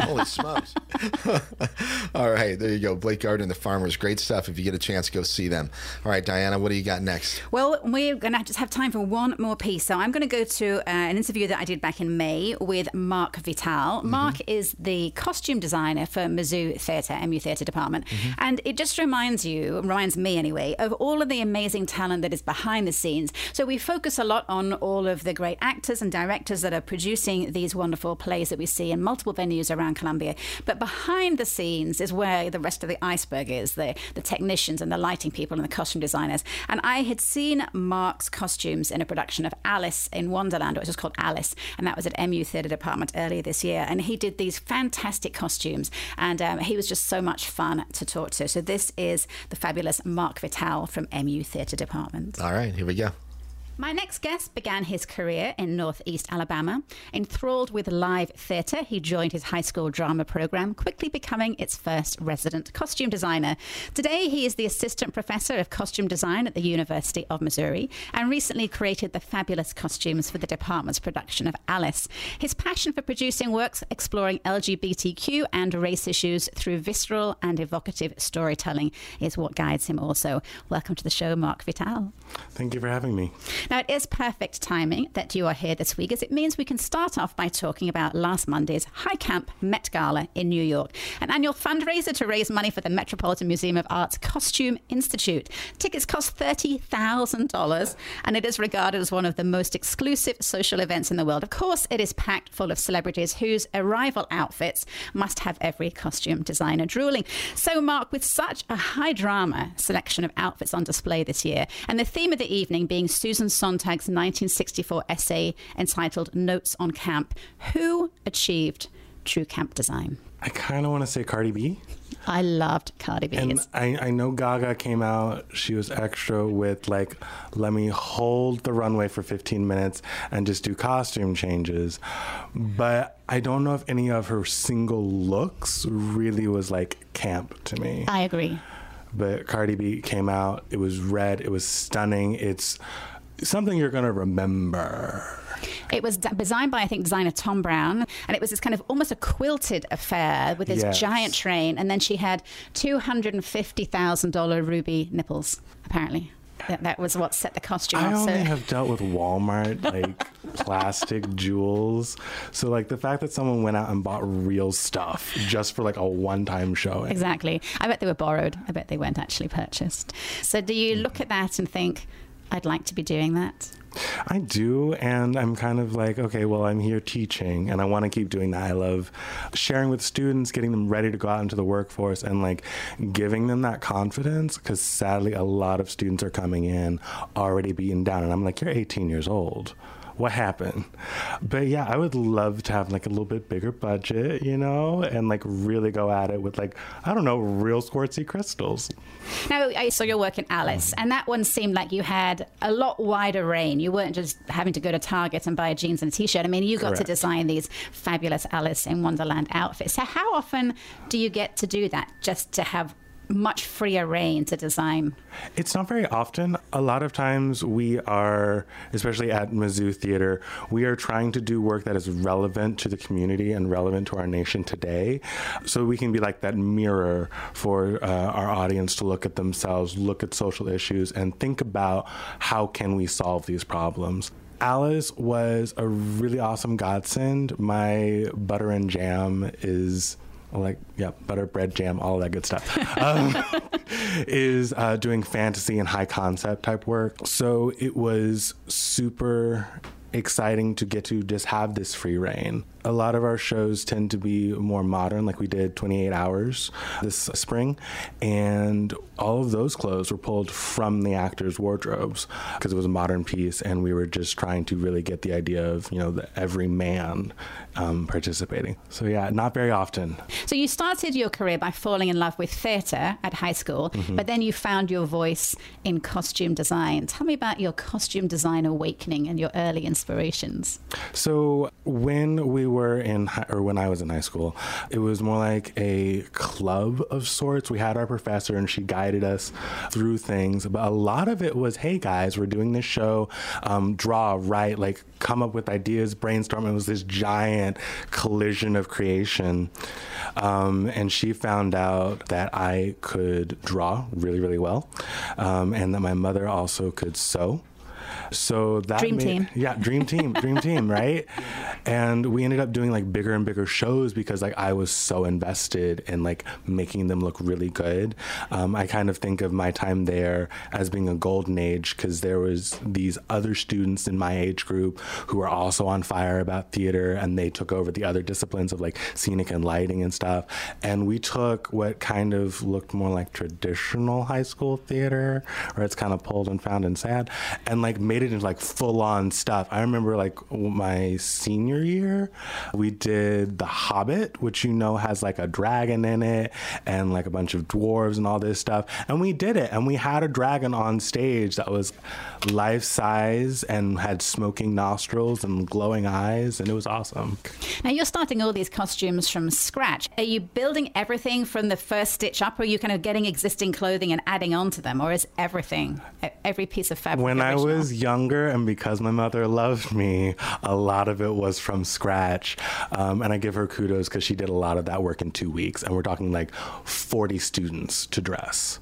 Holy smokes. [laughs] All right, there you go. Blake Gardner and the Farmers. Great stuff. If you get a chance, go see them. All right, Diana, what do you got next? Well, we're going to just have time for one more piece. So I'm going to go to uh, an interview that I did back in May with Marc Vital. Marc is the costume designer for Mizzou Theatre, MU Theatre Department. And it just reminds you, reminds me anyway, of all of the amazing talent that is behind the scenes. So we focus a lot on all of the great actors and directors that are producing these wonderful plays that we see in multiple venues around Columbia. But behind the scenes is where the rest of the iceberg is the, the technicians and the lighting people and the costume designers. And I had seen Marc's costumes in a production of Alice in Wonderland, which was called Alice, and that was at MU Theatre Department earlier this year. And he did these fantastic costumes, and um, he was just so much fun to talk to. So this is the fabulous Marc Vital from MU Theatre Department. All right, here we go. My next guest began his career in Northeast Alabama. Enthralled with live theatre, he joined his high school drama program, quickly becoming its first resident costume designer. Today, he is the assistant professor of costume design at the University of Missouri and recently created the fabulous costumes for the department's production of Alice. His passion for producing works exploring LGBTQ and race issues through visceral and evocative storytelling is what guides him also. Welcome to the show, Marc Vital. Thank you for having me. Now, it is perfect timing that you are here this week, as it means we can start off by talking about last Monday's High Camp Met Gala in New York, an annual fundraiser to raise money for the Metropolitan Museum of Art's Costume Institute. Tickets cost $30,000, and it is regarded as one of the most exclusive social events in the world. Of course, it is packed full of celebrities whose arrival outfits must have every costume designer drooling. So, Marc, with such a high drama selection of outfits on display this year, and the theme of the evening being Susan Sontag's 1964 essay entitled Notes on Camp, who achieved true camp design? I kind of want to say Cardi B. I loved Cardi B. And I, I know Gaga came out, she was extra with like, let me hold the runway for 15 minutes and just do costume changes. But I don't know if any of her single looks really was like camp to me. I agree. But Cardi B came out, it was red, it was stunning. It's something you're going to remember. It was designed by, I think, designer Thom Browne, and it was this kind of almost a quilted affair with this Yes. giant train, and then she had two hundred and fifty thousand dollar ruby nipples. Apparently, that, that was what set the costume I off. only So- have dealt with Walmart like [laughs] plastic jewels. So like the fact that someone went out and bought real stuff just for like a one-time showing. Exactly. I bet they were borrowed. I bet they weren't actually purchased. So, do you hmm. look at that and think, I'd like to be doing that? I do, and I'm kind of like, okay, well, I'm here teaching, and I want to keep doing that. I love sharing with students, getting them ready to go out into the workforce, and like giving them that confidence. Because sadly, a lot of students are coming in already beaten down, and I'm like, you're 18 years old. What happened? But yeah, I would love to have like a little bit bigger budget, you know, and like really go at it with like I don't know, real Swarovski crystals. Now, I saw your work in Alice, mm. and that one seemed like you had a lot wider range. You weren't just having to go to Target and buy jeans and a t-shirt. I mean, you got to design these fabulous Alice in Wonderland outfits. So, how often do you get to do that? Just to have much freer reign to design. It's not very often. A lot of times we are, especially at Mizzou Theater, we are trying to do work that is relevant to the community and relevant to our nation today. So we can be like that mirror for uh, our audience to look at themselves, look at social issues, and think about how can we solve these problems. Alice was a really awesome godsend. My butter and jam is like yeah butter bread jam all that good stuff. Um, [laughs] is uh, doing fantasy and high concept type work. So it was super exciting to get to just have this free reign a lot of our shows tend to be more modern like we did 28 hours this spring and all of those clothes were pulled from the actors wardrobes because it was a modern piece and we were just trying to really get the idea of you know the every man um, participating so yeah not very often So you started your career by falling in love with theatre at high school, Mhm. but then you found your voice in costume design. Tell me about your costume design awakening and your early inspirations? So when we were in, hi- or when I was in high school, it was more like a club of sorts. We had our professor, and she guided us through things. But a lot of it was, "Hey guys, we're doing this show. Um, draw, write, like come up with ideas, brainstorm." It was this giant collision of creation. Um, and she found out that I could draw really, really well, um, and that my mother also could sew. So that Dream made- team. [laughs] yeah, dream team, dream team, right? And we ended up doing like bigger and bigger shows because like I was so invested in like making them look really good. Um, I kind of think of my time there as being a golden age because there was these other students in my age group who were also on fire about theater and they took over the other disciplines of like scenic and lighting and stuff. And we took what kind of looked more like traditional high school theater, where it's kind of pulled and found and sad, and like made it into like full on stuff. I remember like my senior year, we did The Hobbit, which you know has like a dragon in it and like a bunch of dwarves and all this stuff. And we did it, and we had a dragon on stage that was life size and had smoking nostrils and glowing eyes, and it was awesome. Now you're starting all these costumes from scratch. Are you building everything from the first stitch up, or are you kind of getting existing clothing and adding on to them, or is everything, every piece of fabric? When I original? was younger, and because my mother loved me, a lot of it was from scratch. Um, and I give her kudos because she did a lot of that work in two weeks. And we're talking like 40 students to dress.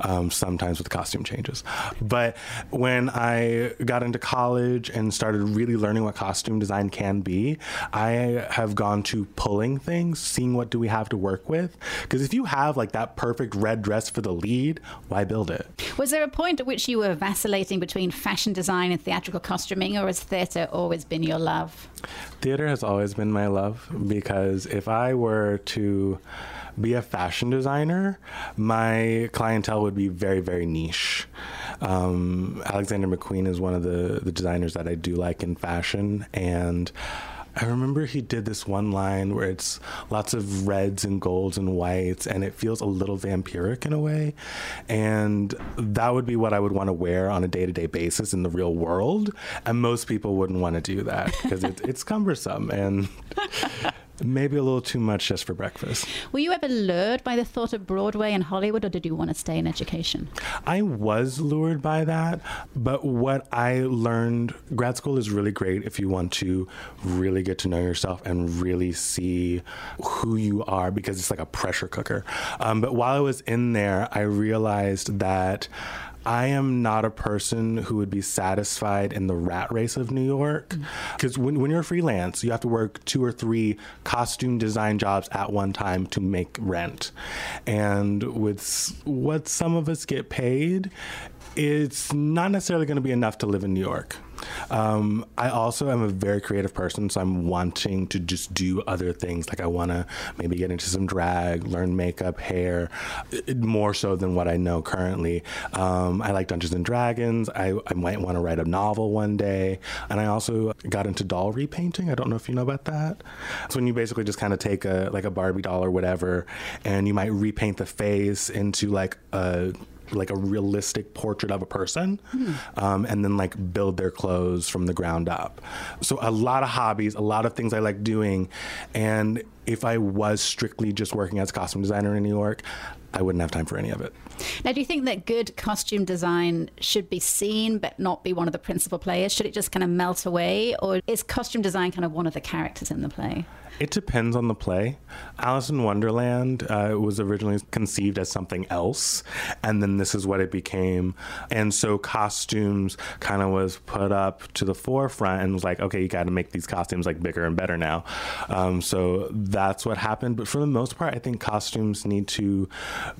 Um, sometimes with costume changes. But when I got into college and started really learning what costume design can be, I have gone to pulling things, seeing what do we have to work with. Because if you have like that perfect red dress for the lead, why build it? Was there a point at which you were vacillating between fashion design and theatrical costuming, or has theatre always been your love? Theater has always been my love because if I were to be a fashion designer, my clientele would be very, very niche. Um, Alexander McQueen is one of the, the designers that I do like in fashion. And I remember he did this one line where it's lots of reds and golds and whites, and it feels a little vampiric in a way. And that would be what I would want to wear on a day to day basis in the real world. And most people wouldn't want to do that because it, it's cumbersome and [laughs] maybe a little too much just for breakfast. Were you ever lured by the thought of Broadway and Hollywood, or did you want to stay in education? I was lured by that, but what I learned, grad school is really great if you want to really get to know yourself and really see who you are because it's like a pressure cooker. Um, but while I was in there, I realized that. I am not a person who would be satisfied in the rat race of New York. Mm. Because when, when you're a freelance, you have to work two or three costume design jobs at one time to make rent. And with what some of us get paid, it's not necessarily going to be enough to live in New York. Um, I also am a very creative person, so I'm wanting to just do other things. Like I want to maybe get into some drag, learn makeup, hair, more so than what I know currently. Um, I like Dungeons and Dragons. I, I might want to write a novel one day, and I also got into doll repainting. I don't know if you know about that. It's when you basically just kind of take a like a Barbie doll or whatever, and you might repaint the face into like a like a realistic portrait of a person um, and then like build their clothes from the ground up so a lot of hobbies a lot of things i like doing and if i was strictly just working as a costume designer in new york i wouldn't have time for any of it Now, do you think that good costume design should be seen but not be one of the principal players? Should it just kind of melt away? Or is costume design kind of one of the characters in the play? It depends on the play. Alice in Wonderland uh, was originally conceived as something else, and then this is what it became. And so costumes kind of was put up to the forefront and was like, okay, you got to make these costumes like bigger and better now. Um, so that's what happened. But for the most part, I think costumes need to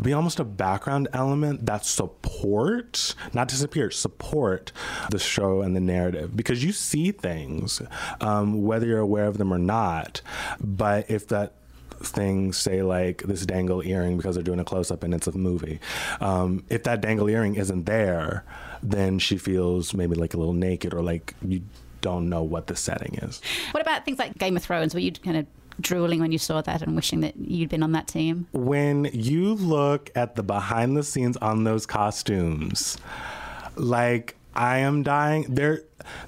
be almost a background element that support, not disappear, support the show and the narrative because you see things, um, whether you're aware of them or not. But if that thing say like this dangle earring because they're doing a close up and it's a movie. Um, if that dangle earring isn't there, then she feels maybe like a little naked or like you don't know what the setting is. What about things like Game of Thrones? Were you kind of drooling when you saw that and wishing that you'd been on that team? When you look at the behind the scenes on those costumes, like I am dying. There,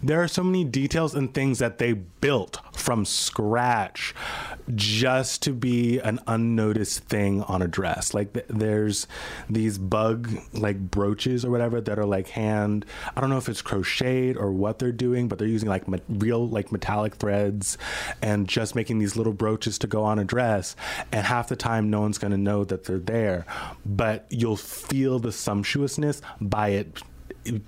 there are so many details and things that they built from scratch just to be an unnoticed thing on a dress. Like th- there's these bug like brooches or whatever that are like hand. I don't know if it's crocheted or what they're doing, but they're using like real like metallic threads and just making these little brooches to go on a dress. And half the time, no one's going to know that they're there, but you'll feel the sumptuousness by it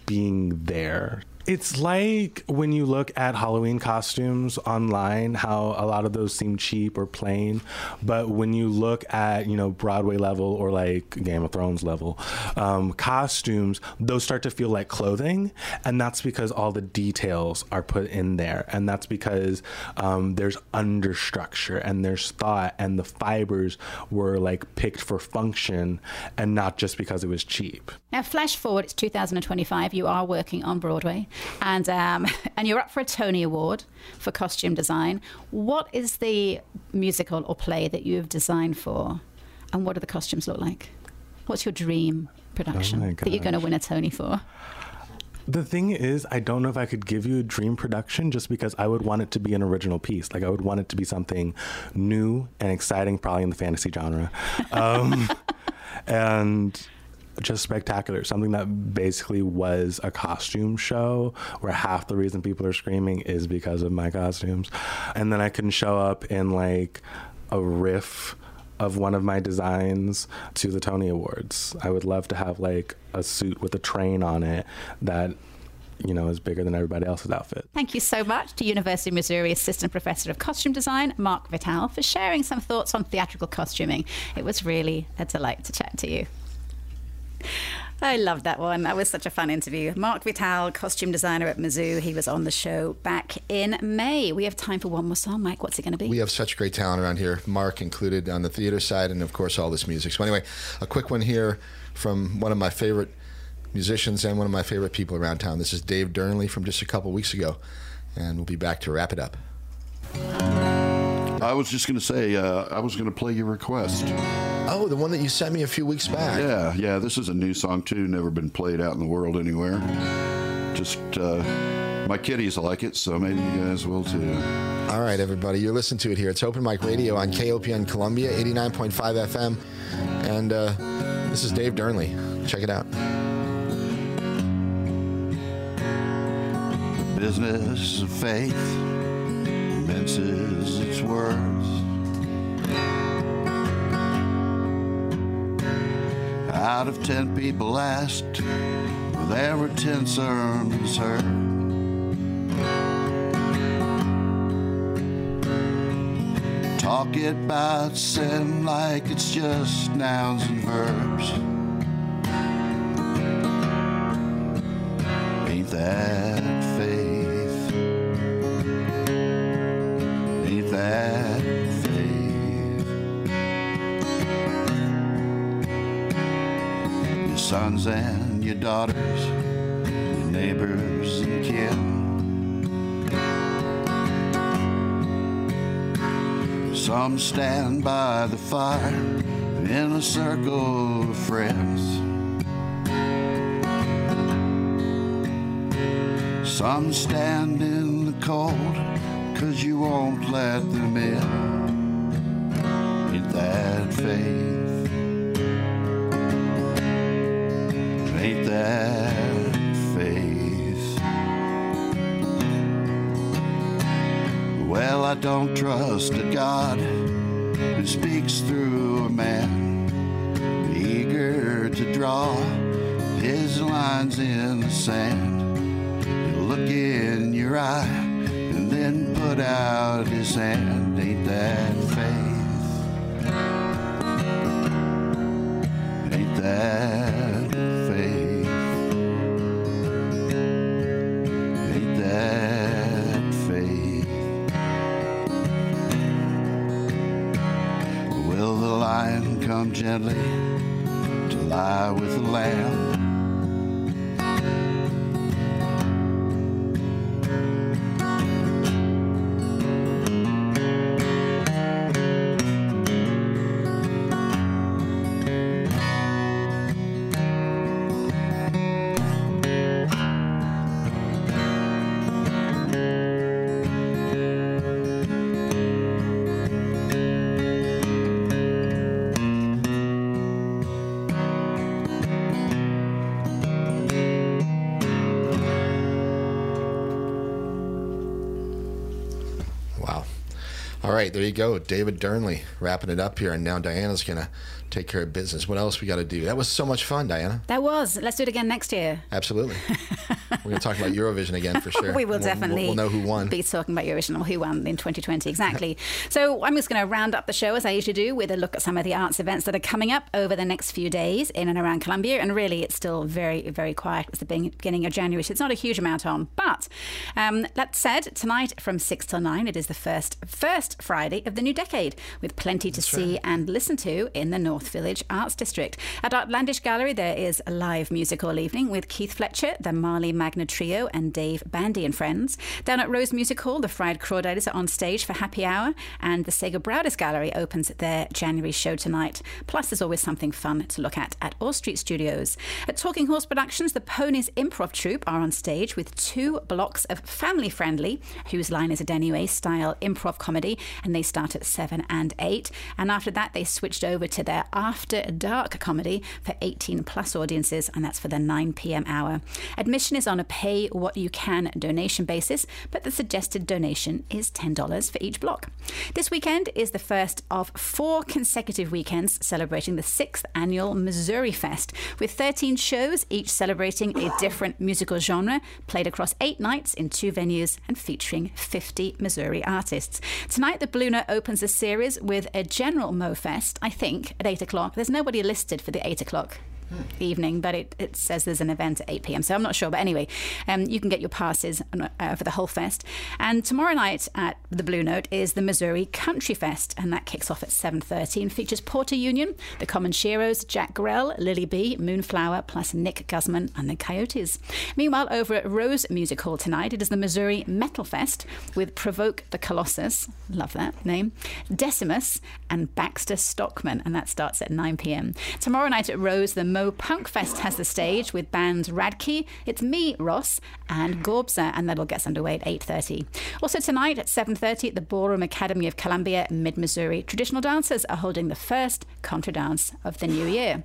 being there. It's like when you look at Halloween costumes online, how a lot of those seem cheap or plain. But when you look at, you know, Broadway level or like Game of Thrones level um, costumes, those start to feel like clothing. And that's because all the details are put in there. And that's because um, there's understructure and there's thought, and the fibers were like picked for function and not just because it was cheap. Now, flash forward, it's 2025. You are working on Broadway, and um, [laughs] and you're up for a Tony Award for costume design. What is the musical or play that you have designed for, and what do the costumes look like? What's your dream production Oh that you're going to win a Tony for? The thing is, I don't know if I could give you a dream production just because I would want it to be an original piece. Like, I would want it to be something new and exciting, probably in the fantasy genre. Um, [laughs] and just spectacular. Something that basically was a costume show where half the reason people are screaming is because of my costumes. And then I can show up in like a riff of one of my designs to the Tony Awards. I would love to have like a suit with a train on it that you know is bigger than everybody else's outfit. Thank you so much to University of Missouri Assistant Professor of Costume Design, Marc Vital, for sharing some thoughts on theatrical costuming. It was really a delight to chat to you. I loved that one. That was such a fun interview. Marc Vital, costume designer at Mizzou. He was on the show back in May. We have time for one more song. Mike, what's it going to be? We have such great talent around here, Marc included on the theater side, and of course, all this music. So, anyway, a quick one here from one of my favorite musicians and one of my favorite people around town. This is Dave Dearnley from just a couple weeks ago, and we'll be back to wrap it up. I was just going to say, uh, I was going to play your request. Oh, the one that you sent me a few weeks back. Yeah, yeah. This is a new song too. Never been played out in the world anywhere. Just uh, my kiddies like it, so maybe you guys will too. All right, everybody, you're listening to it here. It's Open Mike Radio on KOPN Columbia, 89.5 FM. And uh, this is Dave Dearnley. Check it out. Business of faith its words. Out of ten people asked, well, there were ten sermons heard. Talk it about sin like it's just nouns and verbs. Ain't that sons and your daughters, your neighbors and kin. Some stand by the fire in a circle of friends. Some stand in the cold cause you won't let them in. Ain't that faith? Ain't that faith? Well, I don't trust a God who speaks through a man, eager to draw his lines in the sand. He'll look in your eye and then put out his hand. Ain't that faith? Ain't that gently to lie with the lamb? Right, there you go. David Dearnley wrapping it up here. And now Diana's going to take care of business. What else we got to do? That was so much fun, Diana. That was. Let's do it again next year. Absolutely. [laughs] We're going to talk about Eurovision again for sure. we will We'll- definitely We'll, know who won. be talking about Eurovision or who won in 2020. Exactly. so I'm just going to round up the show as I usually do with a look at some of the arts events that are coming up over the next few days in and around Columbia. And really, it's still very, very quiet. It's the beginning of January, so it's not a huge amount on. But um, that said, tonight from six till nine, it is the first first Friday of the new decade, with plenty to see and listen to in the North Village Arts District. At Outlandish Gallery, there is a live music all evening with Keith Fletcher, the Marley Magna Trio, and Dave Bandy and friends. Down at Rose Music Hall, the Fried Crawdads are on stage for happy hour, and the Sager Braudis Gallery opens their January show tonight. Plus, there's always something fun to look at at Orr Street Studios. At Talking Horse Productions, the Ponies Improv Troupe are on stage with two blocks of family friendly, whose line is it anyway, style improv comedy, and they start at 7 and 8. And after that, they switched over to their After Dark comedy for 18 plus audiences, and that's for the 9 pm hour. Admission is on a pay what you can donation basis, but the suggested donation is $10 for each block. This weekend is the first of four consecutive weekends celebrating the sixth annual Missouri Fest, with 13 shows, each celebrating a different musical genre, played across eight nights in two venues and featuring 50 Missouri artists. Tonight, the Blue Note opens the series with a general Mo Fest, I think, at 8 o'clock. There's nobody listed for the 8 o'clock evening, but it, it says there's an event at 8 p.m. So I'm not sure. But anyway, um, you can get your passes uh, for the whole fest. And tomorrow night at the Blue Note is the Missouri Country Fest, and that kicks off at 7:30 and features Porter Union, the Common Shearers, Jack Grell, Lily B, Moonflower, plus Nick Guzman and the Coyotes. Meanwhile, over at Rose Music Hall tonight, it is the Missouri Metal Fest with Provoke the Colossus, love that name, Decimus, and Baxter Stockman, and that starts at 9 p.m. Tomorrow night at Rose, the Mo Punk Fest has the stage with bands Radkey, It's Me, Ross, and Gorbza, and that'll get underway at 8.30. Also tonight at 7.30 at the Ballroom Academy of Columbia, Mid-Missouri, traditional dancers are holding the first contra dance of the new year.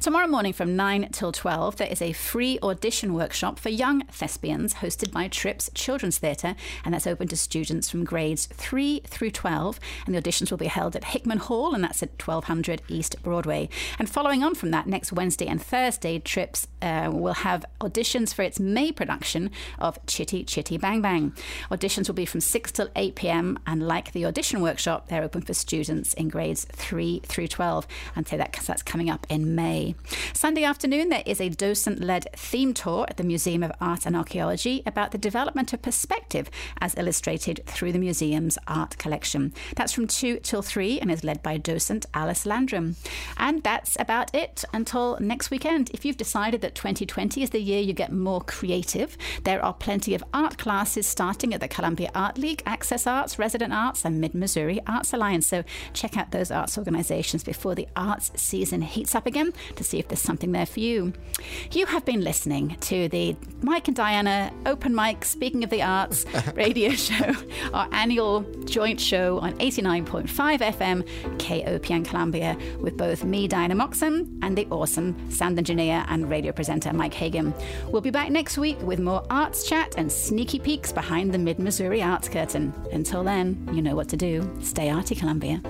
Tomorrow morning from 9 till 12, there is a free audition workshop for young thespians hosted by TRYPS Children's Theatre, and that's open to students from grades 3 through 12. And the auditions will be held at Hickman Hall, and that's at 1200 East Broadway. And following on from that, next Wednesday and Thursday, TRYPS uh, will have auditions for its May production of Chitty Chitty Bang Bang. Auditions will be from 6 till 8 pm, and like the audition workshop, they're open for students in grades 3 through 12. And so that, that's coming up in May. Sunday afternoon, there is a docent led theme tour at the Museum of Art and Archaeology about the development of perspective as illustrated through the museum's art collection. That's from 2 till 3 and is led by docent Alice Landrum. And that's about it until next weekend. If you've decided that 2020 is the year you get more creative, there are plenty of art classes starting at the Columbia Art League, Access Arts, Resident Arts, and Mid Missouri Arts Alliance. So check out those arts organizations before the arts season heats up again to see if there's something there for you. You have been listening to the Mike and Diana Open Mike Speaking of the Arts [laughs] radio show, our annual joint show on 89.5 FM KOPN Columbia with both me, Diana Moxon, and the awesome sound engineer and radio presenter Mike Hagen. We'll be back next week with more arts chat and sneaky peeks behind the Mid Missouri Arts Curtain. Until then, you know what to do. Stay arty, Columbia.